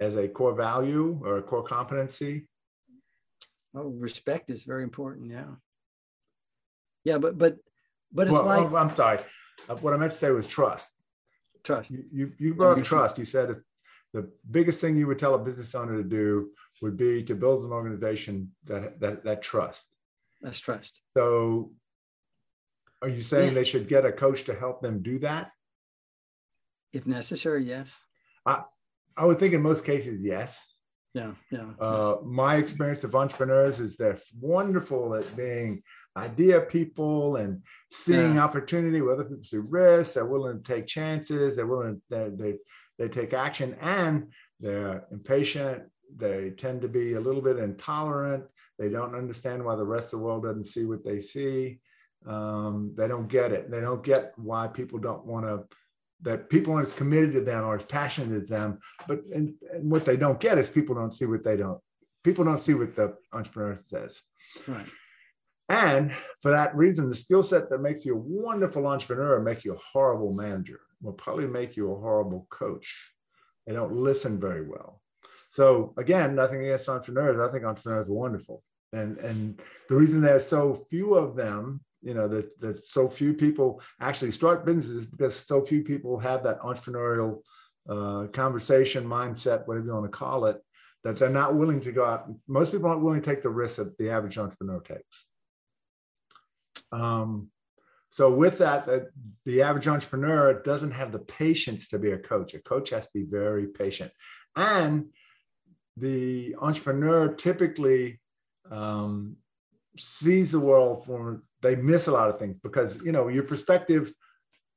as a core value or a core competency oh respect is very important yeah yeah but but but it's well, like oh, i'm sorry uh, what i meant to say was trust Trust. You, you, you brought up trust. You said the biggest thing you would tell a business owner to do would be to build an organization that that, that trust. That's trust. So are you saying yes. they should get a coach to help them do that? If necessary, yes. I, I would think in most cases, yes. Yeah, yeah. Uh, yes. My experience of entrepreneurs is they're wonderful at being idea people and seeing yeah. opportunity where other people see risks they're willing to take chances they're willing they, they they take action and they're impatient they tend to be a little bit intolerant they don't understand why the rest of the world doesn't see what they see um, they don't get it they don't get why people don't want to that people aren't as committed to them or as passionate as them but and, and what they don't get is people don't see what they don't people don't see what the entrepreneur says right And for that reason, the skill set that makes you a wonderful entrepreneur make you a horrible manager, will probably make you a horrible coach. They don't listen very well. So again, nothing against entrepreneurs. I think entrepreneurs are wonderful. And, and the reason there's so few of them, you know, that, that so few people actually start businesses because so few people have that entrepreneurial uh, conversation mindset, whatever you want to call it, that they're not willing to go out. Most people aren't willing to take the risk that the average entrepreneur takes. Um, so with that, that, the average entrepreneur doesn't have the patience to be a coach. A coach has to be very patient, and the entrepreneur typically um, sees the world from they miss a lot of things because you know your perspective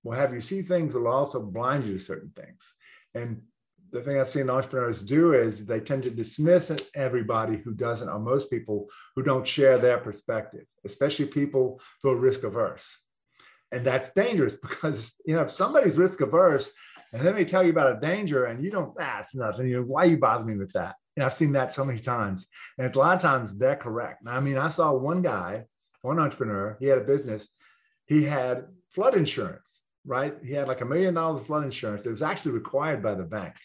will have you see things will also blind you to certain things and the thing I've seen entrepreneurs do is they tend to dismiss everybody who doesn't, or most people who don't share their perspective, especially people who are risk averse. And that's dangerous because you know if somebody's risk averse and then they tell you about a danger and you don't, that's ah, nothing. You know, why you bother me with that? And I've seen that so many times. And it's a lot of times they're correct. I mean, I saw one guy, one entrepreneur, he had a business, he had flood insurance, right? He had like a million dollars of flood insurance that was actually required by the bank.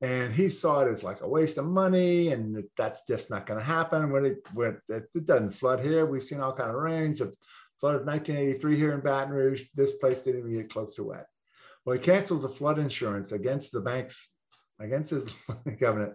And he saw it as like a waste of money, and that's just not going to happen. When it when it, doesn't flood here, we've seen all kind of rains. It flooded 1983 here in Baton Rouge. This place didn't even get close to wet. Well, he cancels the flood insurance against the bank's against his covenant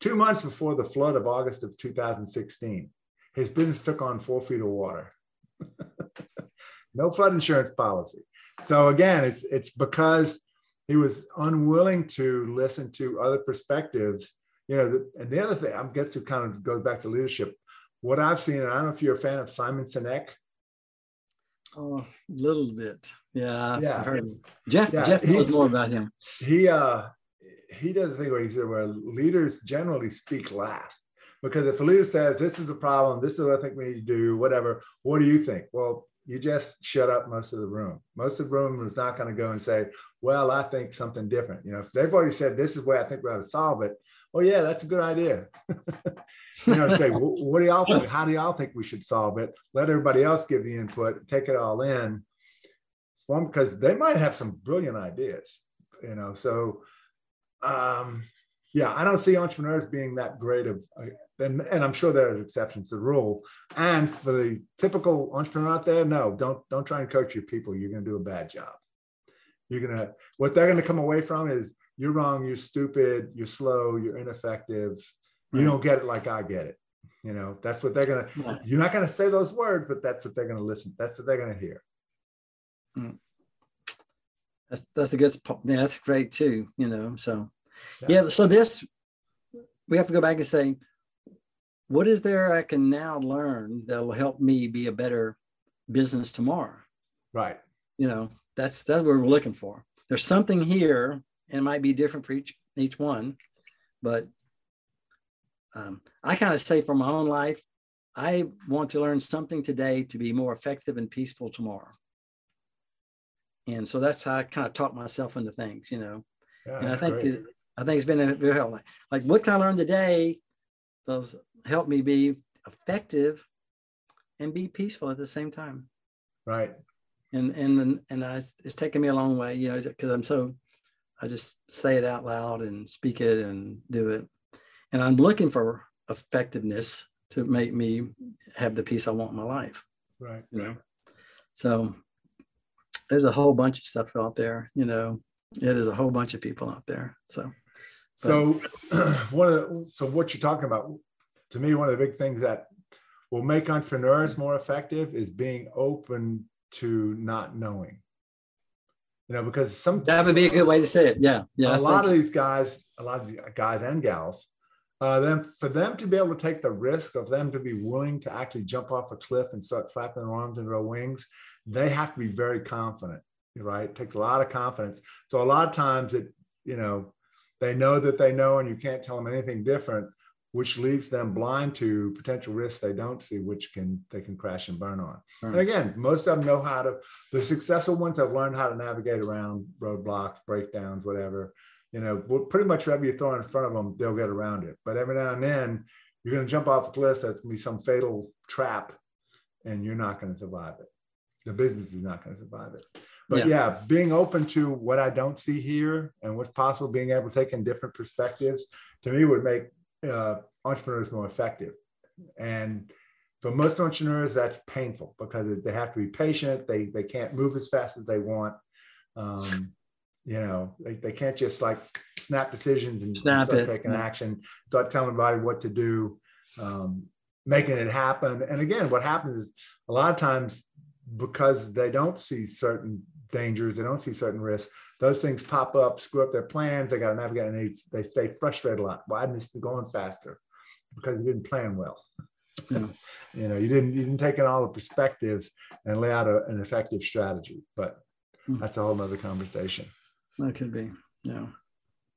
two months before the flood of August of 2016. His business took on four feet of water. no flood insurance policy. So again, it's it's because he was unwilling to listen to other perspectives. You know, the, and the other thing, I'm guess it kind of goes back to leadership. What I've seen, and I don't know if you're a fan of Simon Sinek. Oh, a little bit. Yeah. Yeah. Jeff, yeah, Jeff knows more about him. He uh he does a thing where he said where leaders generally speak last. Because if a leader says, This is the problem, this is what I think we need to do, whatever, what do you think? Well, you just shut up most of the room. Most of the room is not going to go and say, Well, I think something different. You know, if they've already said this is where I think we ought to solve it, oh yeah, that's a good idea. you know, say, what do y'all think? How do y'all think we should solve it? Let everybody else give the input, take it all in. Because they might have some brilliant ideas, you know. So um, yeah, I don't see entrepreneurs being that great of, uh, and, and I'm sure there are exceptions to the rule. And for the typical entrepreneur out there, no, don't don't try and coach your people. You're going to do a bad job. You're gonna what they're going to come away from is you're wrong, you're stupid, you're slow, you're ineffective. You don't get it like I get it. You know, that's what they're gonna. Yeah. You're not gonna say those words, but that's what they're gonna listen. That's what they're gonna hear. Mm. That's that's a good. Yeah, that's great too. You know, so yeah. yeah. So this, we have to go back and say, what is there I can now learn that will help me be a better business tomorrow? Right. You know, that's that's what we're looking for. There's something here, and it might be different for each each one, but um, I kind of say for my own life, I want to learn something today to be more effective and peaceful tomorrow. And so that's how I kind of talk myself into things, you know. Yeah, and I think it, I think it's been a very helpful. Like what can I learn today does help me be effective and be peaceful at the same time. Right. And and and I, it's taken me a long way, you know, because I'm so I just say it out loud and speak it and do it. And I'm looking for effectiveness to make me have the peace I want in my life. Right. You know. So there's a whole bunch of stuff out there, you know. It is a whole bunch of people out there. So so one of the, so what you're talking about, to me, one of the big things that will make entrepreneurs more effective is being open to not knowing. You know, because some that would be a good way to say it. Yeah, yeah. A lot of these guys, a lot of guys and gals, uh, then for them to be able to take the risk of them to be willing to actually jump off a cliff and start flapping their arms and their wings, they have to be very confident. Right, it takes a lot of confidence. So a lot of times it, you know, they know that they know, and you can't tell them anything different, which leaves them blind to potential risks they don't see, which can they can crash and burn on. Right. And again, most of them know how to. The successful ones have learned how to navigate around roadblocks, breakdowns, whatever. You know, pretty much whatever you throw in front of them, they'll get around it. But every now and then, you're going to jump off a cliff. That's going to be some fatal trap, and you're not going to survive it. The business is not going to survive it. But yeah. yeah. being open to what I don't see here and what's possible, being able to take in different perspectives, to me would make uh, entrepreneurs more effective. And for most entrepreneurs, that's painful because they have to be patient. They they can't move as fast as they want. Um, you know, they, they can't just like snap decisions and snap start it. taking yeah. action, start telling everybody what to do, um, making it happen. And again, what happens is a lot of times because they don't see certain dangers, they don't see certain risks, those things pop up, screw up their plans. They got to navigate and they, they stay frustrated a lot. Why isn't this going faster? Because you didn't plan well. Yeah. you know, you didn't you didn't take in all the perspectives and lay out a, an effective strategy. But mm. that's a whole nother conversation. That could be. Yeah.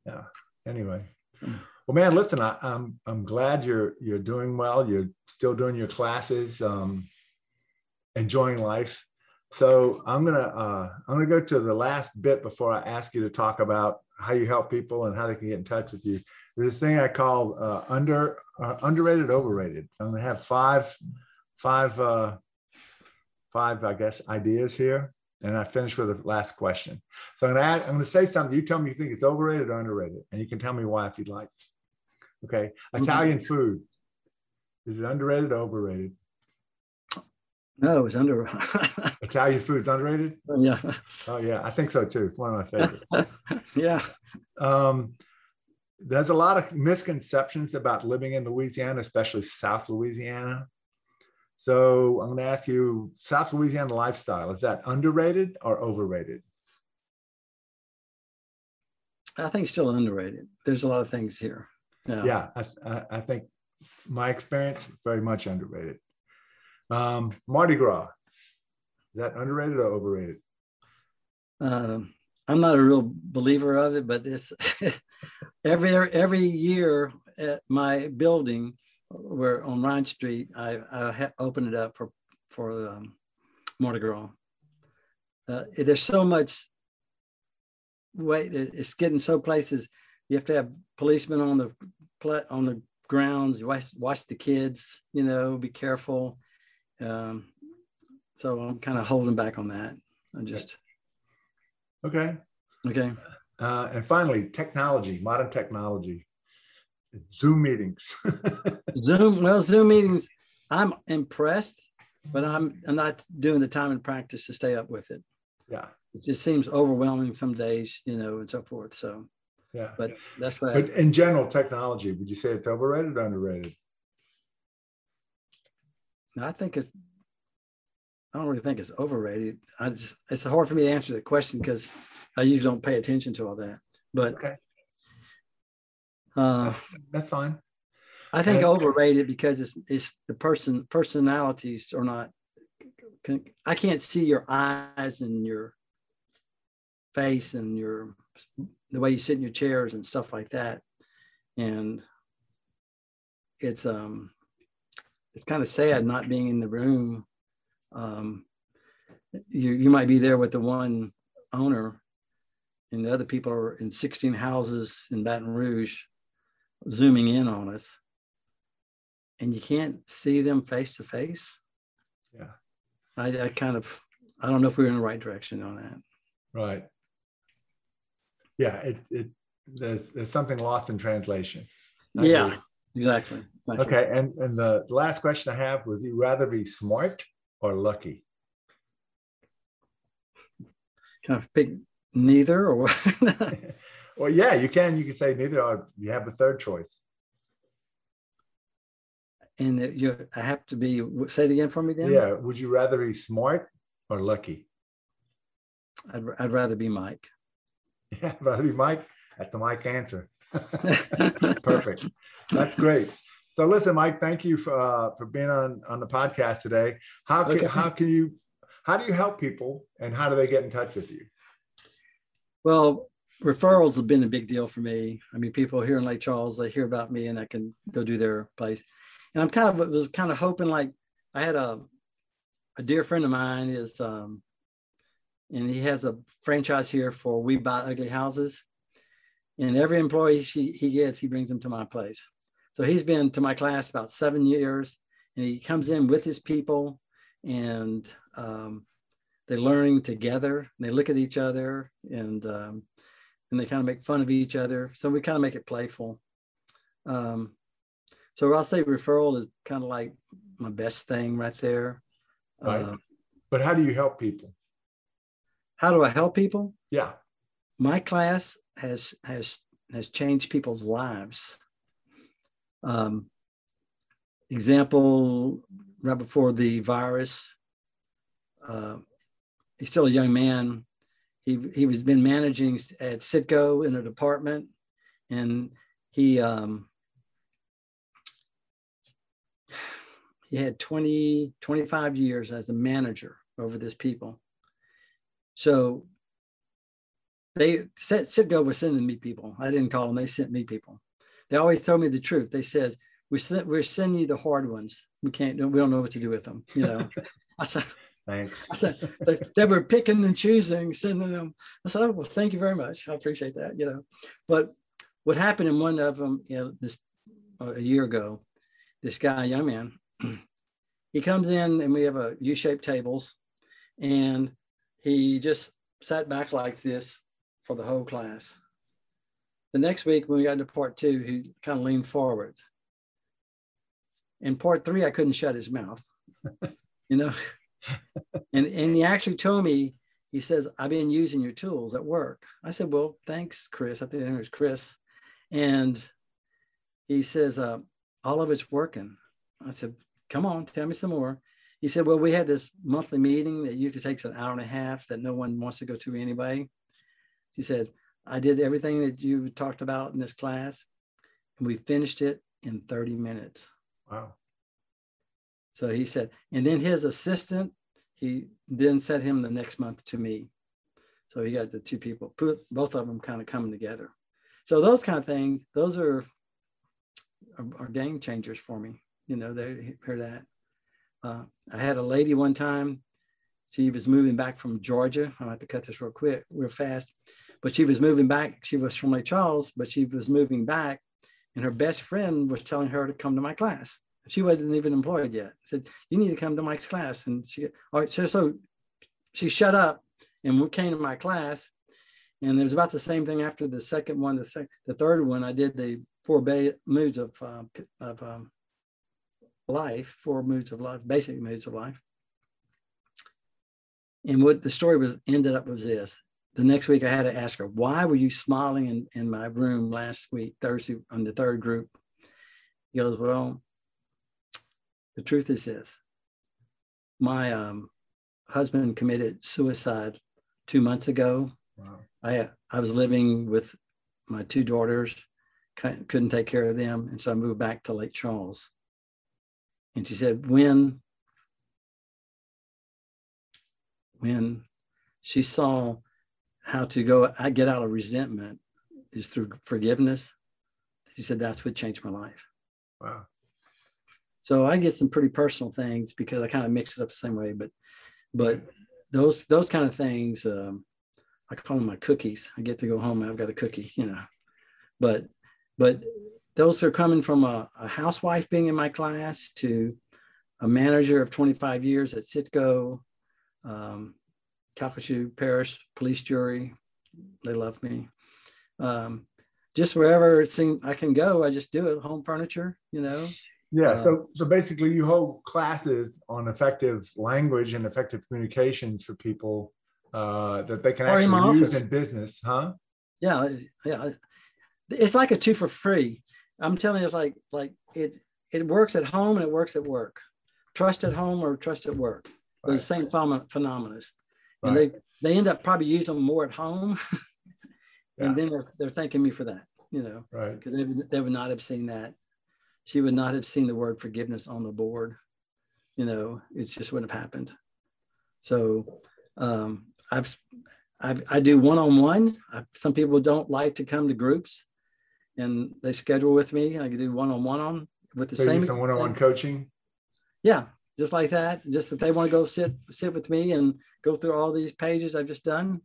Yeah. Anyway. Mm. Well, man, listen, I, am I'm, I'm glad you're you're doing well. You're still doing your classes, um, enjoying life. So I'm gonna uh, I'm gonna go to the last bit before I ask you to talk about how you help people and how they can get in touch with you. There's this thing I call uh, under uh, underrated, overrated. So I'm gonna have five five uh, five I guess ideas here, and I finish with the last question. So I'm gonna add, I'm gonna say something. You tell me you think it's overrated or underrated, and you can tell me why if you'd like. Okay, Italian food is it underrated or overrated? No, it was under. Italian food is underrated. Yeah. Oh yeah, I think so too. It's one of my favorites. yeah. Um, there's a lot of misconceptions about living in Louisiana, especially South Louisiana. So I'm going to ask you, South Louisiana lifestyle is that underrated or overrated? I think still underrated. There's a lot of things here. Yeah, yeah I, I think my experience very much underrated. Um, Mardi Gras, is that underrated or overrated? Um, I'm not a real believer of it, but it's every every year at my building, where on Ryan Street, I, I ha- open it up for for um, Mardi Gras. Uh, there's so much way it's getting so places. You have to have policemen on the on the grounds. You watch, watch the kids. You know, be careful. Um, so I'm kind of holding back on that. I just okay. Okay. Uh, and finally, technology, modern technology, Zoom meetings. Zoom, well, Zoom meetings. I'm impressed, but I'm, I'm not doing the time and practice to stay up with it. Yeah. It just seems overwhelming some days, you know, and so forth. So, yeah. But that's why. But I, in general, technology, would you say it's overrated or underrated? I think it. I don't really think it's overrated. I just it's hard for me to answer that question because I usually don't pay attention to all that. But okay. Uh, that's fine. I think overrated because it's it's the person personalities are not. Can, I can't see your eyes and your face and your the way you sit in your chairs and stuff like that, and it's um it's kind of sad not being in the room. Um, you you might be there with the one owner, and the other people are in 16 houses in Baton Rouge, zooming in on us, and you can't see them face to face. Yeah, I, I kind of I don't know if we're in the right direction on that. Right. Yeah, it it there's there's something lost in translation. I yeah. Agree. Exactly. exactly. Okay. And and the last question I have was you rather be smart or lucky? Can I pick neither or well yeah you can you can say neither or you have a third choice and you i have to be say it again for me then yeah would you rather be smart or lucky i'd, I'd rather be mike yeah I'd rather be mike that's a mike answer perfect that's great. So listen, Mike, thank you for uh, for being on on the podcast today. How can okay. how can you how do you help people and how do they get in touch with you? Well, referrals have been a big deal for me. I mean, people here in Lake Charles, they hear about me and I can go do their place. And I'm kind of was kind of hoping like I had a a dear friend of mine is um and he has a franchise here for We Buy Ugly Houses. And every employee she, he gets, he brings them to my place. So he's been to my class about seven years and he comes in with his people and um, they're learning together. They look at each other and um, and they kind of make fun of each other. So we kind of make it playful. Um, so I'll say referral is kind of like my best thing right there. Right. Uh, but how do you help people? How do I help people? Yeah. My class has has has changed people's lives. Um, example, right before the virus, uh, he's still a young man. He he was been managing at Citgo in a department, and he um, he had 20 25 years as a manager over this people. So they Citgo was sending me people. I didn't call them; they sent me people. They always told me the truth. They says we sent, we're sending you the hard ones. We can't. We don't know what to do with them. You know. I said. Thanks. I said they, they, were picking and choosing, sending them. I said, "Oh well, thank you very much. I appreciate that." You know, but what happened in one of them, you know, this uh, a year ago, this guy, young man, he comes in and we have a U-shaped tables, and he just sat back like this for the whole class. The next week, when we got into part two, he kind of leaned forward. In part three, I couldn't shut his mouth, you know. and and he actually told me, he says, "I've been using your tools at work." I said, "Well, thanks, Chris." I think it was Chris, and he says, uh, "All of it's working." I said, "Come on, tell me some more." He said, "Well, we had this monthly meeting that usually takes an hour and a half that no one wants to go to anyway." She said, I did everything that you talked about in this class, and we finished it in 30 minutes. Wow. So he said, and then his assistant, he then sent him the next month to me. So he got the two people, put both of them kind of coming together. So those kind of things, those are, are, are game changers for me. You know, they hear that. Uh, I had a lady one time she was moving back from Georgia. I have to cut this real quick, real fast. But she was moving back. She was from Lake Charles, but she was moving back, and her best friend was telling her to come to my class. She wasn't even employed yet. said, "You need to come to Mike's class." And she, all right, so so she shut up and we came to my class. And it was about the same thing after the second one, the second, the third one. I did the four ba- moods of uh, of um, life, four moods of life, basic moods of life. And what the story was ended up was this. The next week I had to ask her, why were you smiling in, in my room last week, Thursday, on the third group? He goes, Well, the truth is this. My um, husband committed suicide two months ago. Wow. I I was living with my two daughters, couldn't take care of them, and so I moved back to Lake Charles. And she said, "When when she saw how to go I get out of resentment is through forgiveness. She said that's what changed my life. Wow. So I get some pretty personal things because I kind of mix it up the same way, but but those those kind of things, um, I call them my cookies. I get to go home. I've got a cookie, you know. But but those are coming from a, a housewife being in my class to a manager of 25 years at Citgo um, Calcasieu Parish Police Jury. They love me. Um, just wherever it seems I can go, I just do it. Home furniture, you know. Yeah. Uh, so so basically, you hold classes on effective language and effective communications for people uh, that they can actually use in business, huh? Yeah, yeah. It's like a two for free. I'm telling you, it's like like it it works at home and it works at work. Trust at home or trust at work. Right. The same phenomena. And right. they they end up probably using them more at home. and yeah. then they're, they're thanking me for that, you know, right? Because they, they would not have seen that. She would not have seen the word forgiveness on the board. You know, it just wouldn't have happened. So um, I've, I've, I do one-on-one. some people don't like to come to groups and they schedule with me. I can do one-on-one on with the so same some one-on-one coaching. Yeah, just like that. Just if they want to go sit sit with me and go through all these pages I've just done,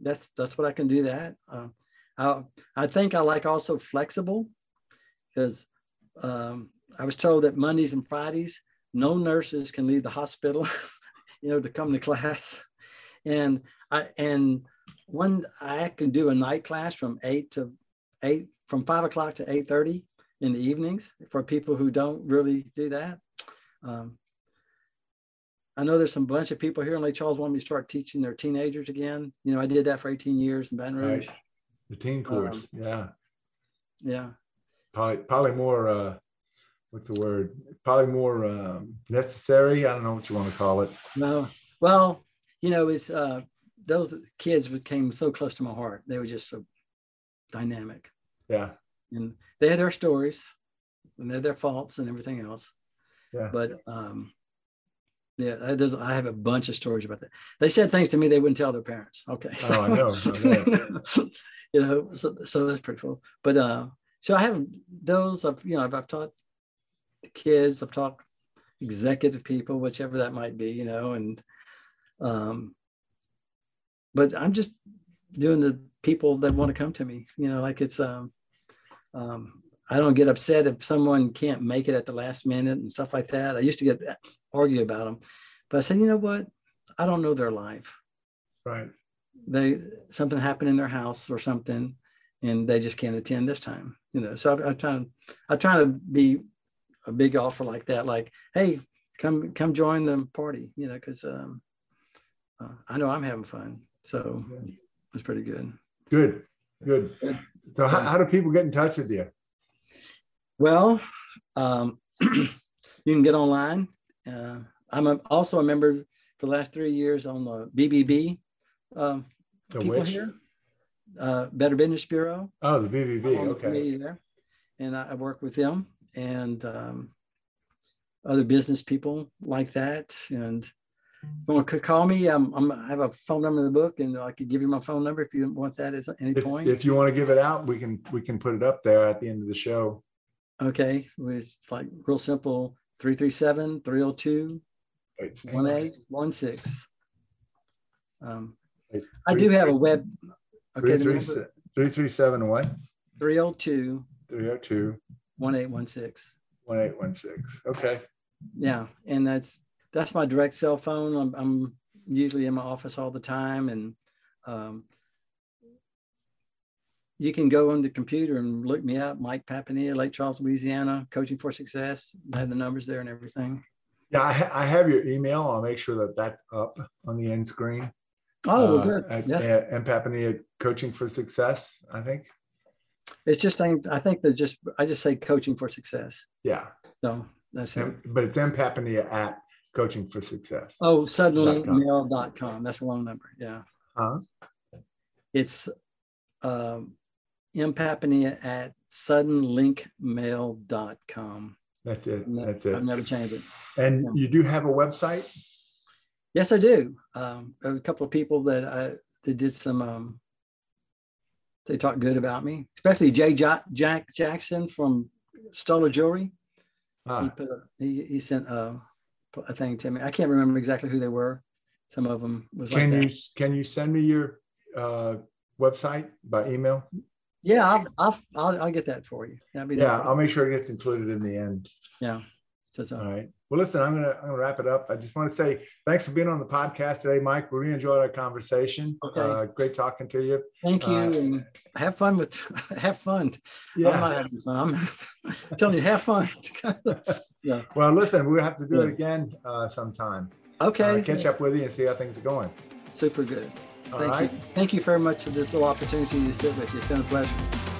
that's that's what I can do. That uh, I I think I like also flexible because um, I was told that Mondays and Fridays no nurses can leave the hospital, you know, to come to class. And I and one I can do a night class from eight to eight, from five o'clock to eight thirty in the evenings for people who don't really do that. Um, I know there's some bunch of people here in Lake Charles want me to start teaching their teenagers again. You know, I did that for 18 years in Baton Rouge. Right. The teen course, um, yeah, yeah. Probably, probably more. Uh, what's the word? Probably more um, necessary. I don't know what you want to call it. No, well, you know, it's uh, those kids became so close to my heart. They were just so dynamic. Yeah. And they had their stories, and they're their faults and everything else. Yeah. But um, yeah, I have a bunch of stories about that. They said things to me they wouldn't tell their parents. Okay. So, oh, I know. I know. you know, so, so that's pretty cool. But uh, so I have those, I've, you know, I've, I've taught kids, I've taught executive people, whichever that might be, you know, and, um, but I'm just doing the people that want to come to me, you know, like it's, um, um, I don't get upset if someone can't make it at the last minute and stuff like that. I used to get argue about them, but I said, you know what? I don't know their life. Right. They something happened in their house or something, and they just can't attend this time. You know, so I, I try I try to be a big offer like that, like, hey, come come join the party. You know, because um, uh, I know I'm having fun, so it's pretty good. Good, good. So, how, how do people get in touch with you? Well, um, you can get online. Uh, I'm a, also a member for the last three years on the BBB. Um, the people which? here, uh, Better Business Bureau. Oh, the BBB. Okay. There, and I, I, work with them and um, other business people like that. And if you want to call me, I'm, I'm, i have a phone number in the book, and I could give you my phone number if you want that at any if, point. If you want to give it out, we can we can put it up there at the end of the show. Okay, it's like real simple 337 302 1816. Um, I do have a web. Okay, 337 what? 302 302 1816. 1816. Okay. Yeah, and that's that's my direct cell phone. I'm, I'm usually in my office all the time, and um, you can go on the computer and look me up, Mike Papania, Lake Charles, Louisiana, Coaching for Success. I have the numbers there and everything. Yeah, I, ha- I have your email. I'll make sure that that's up on the end screen. Oh, uh, good. At, yeah. At, and Papania Coaching for Success, I think. It's just I think they're just I just say Coaching for Success. Yeah. So that's it. But it's M Papania at Coaching for Success. Oh, suddenlinkmail.com. That's a long number. Yeah. Huh? It's um, mpapania at suddenlinkmail.com. That's it. That's it. I've never changed it. And you do have a website? Yes, I do. Um, a couple of people that I that did some. Um, they talked good about me, especially Jay Jack Jackson from Stuller Jewelry. Ah. He, put a, he, he sent a, a thing to me. I can't remember exactly who they were. Some of them was can like you that. can you send me your uh, website by email? Yeah, I'll, I'll, I'll, I'll get that for you. That'd be yeah, I'll make sure it gets included in the end. Yeah. Just, uh, All right. Well, listen, I'm gonna I'm gonna wrap it up. I just want to say thanks for being on the podcast today, Mike. We really enjoyed our conversation. Okay. Uh, great talking to you. Thank you, uh, and have fun with have fun. Yeah, I'm, not having. I'm telling you, have fun. yeah. Well, listen, we'll have to do yeah. it again uh, sometime. Okay. Uh, catch up with you and see how things are going. Super good. Thank you. Thank you very much for this little opportunity to sit with you. It's been a pleasure.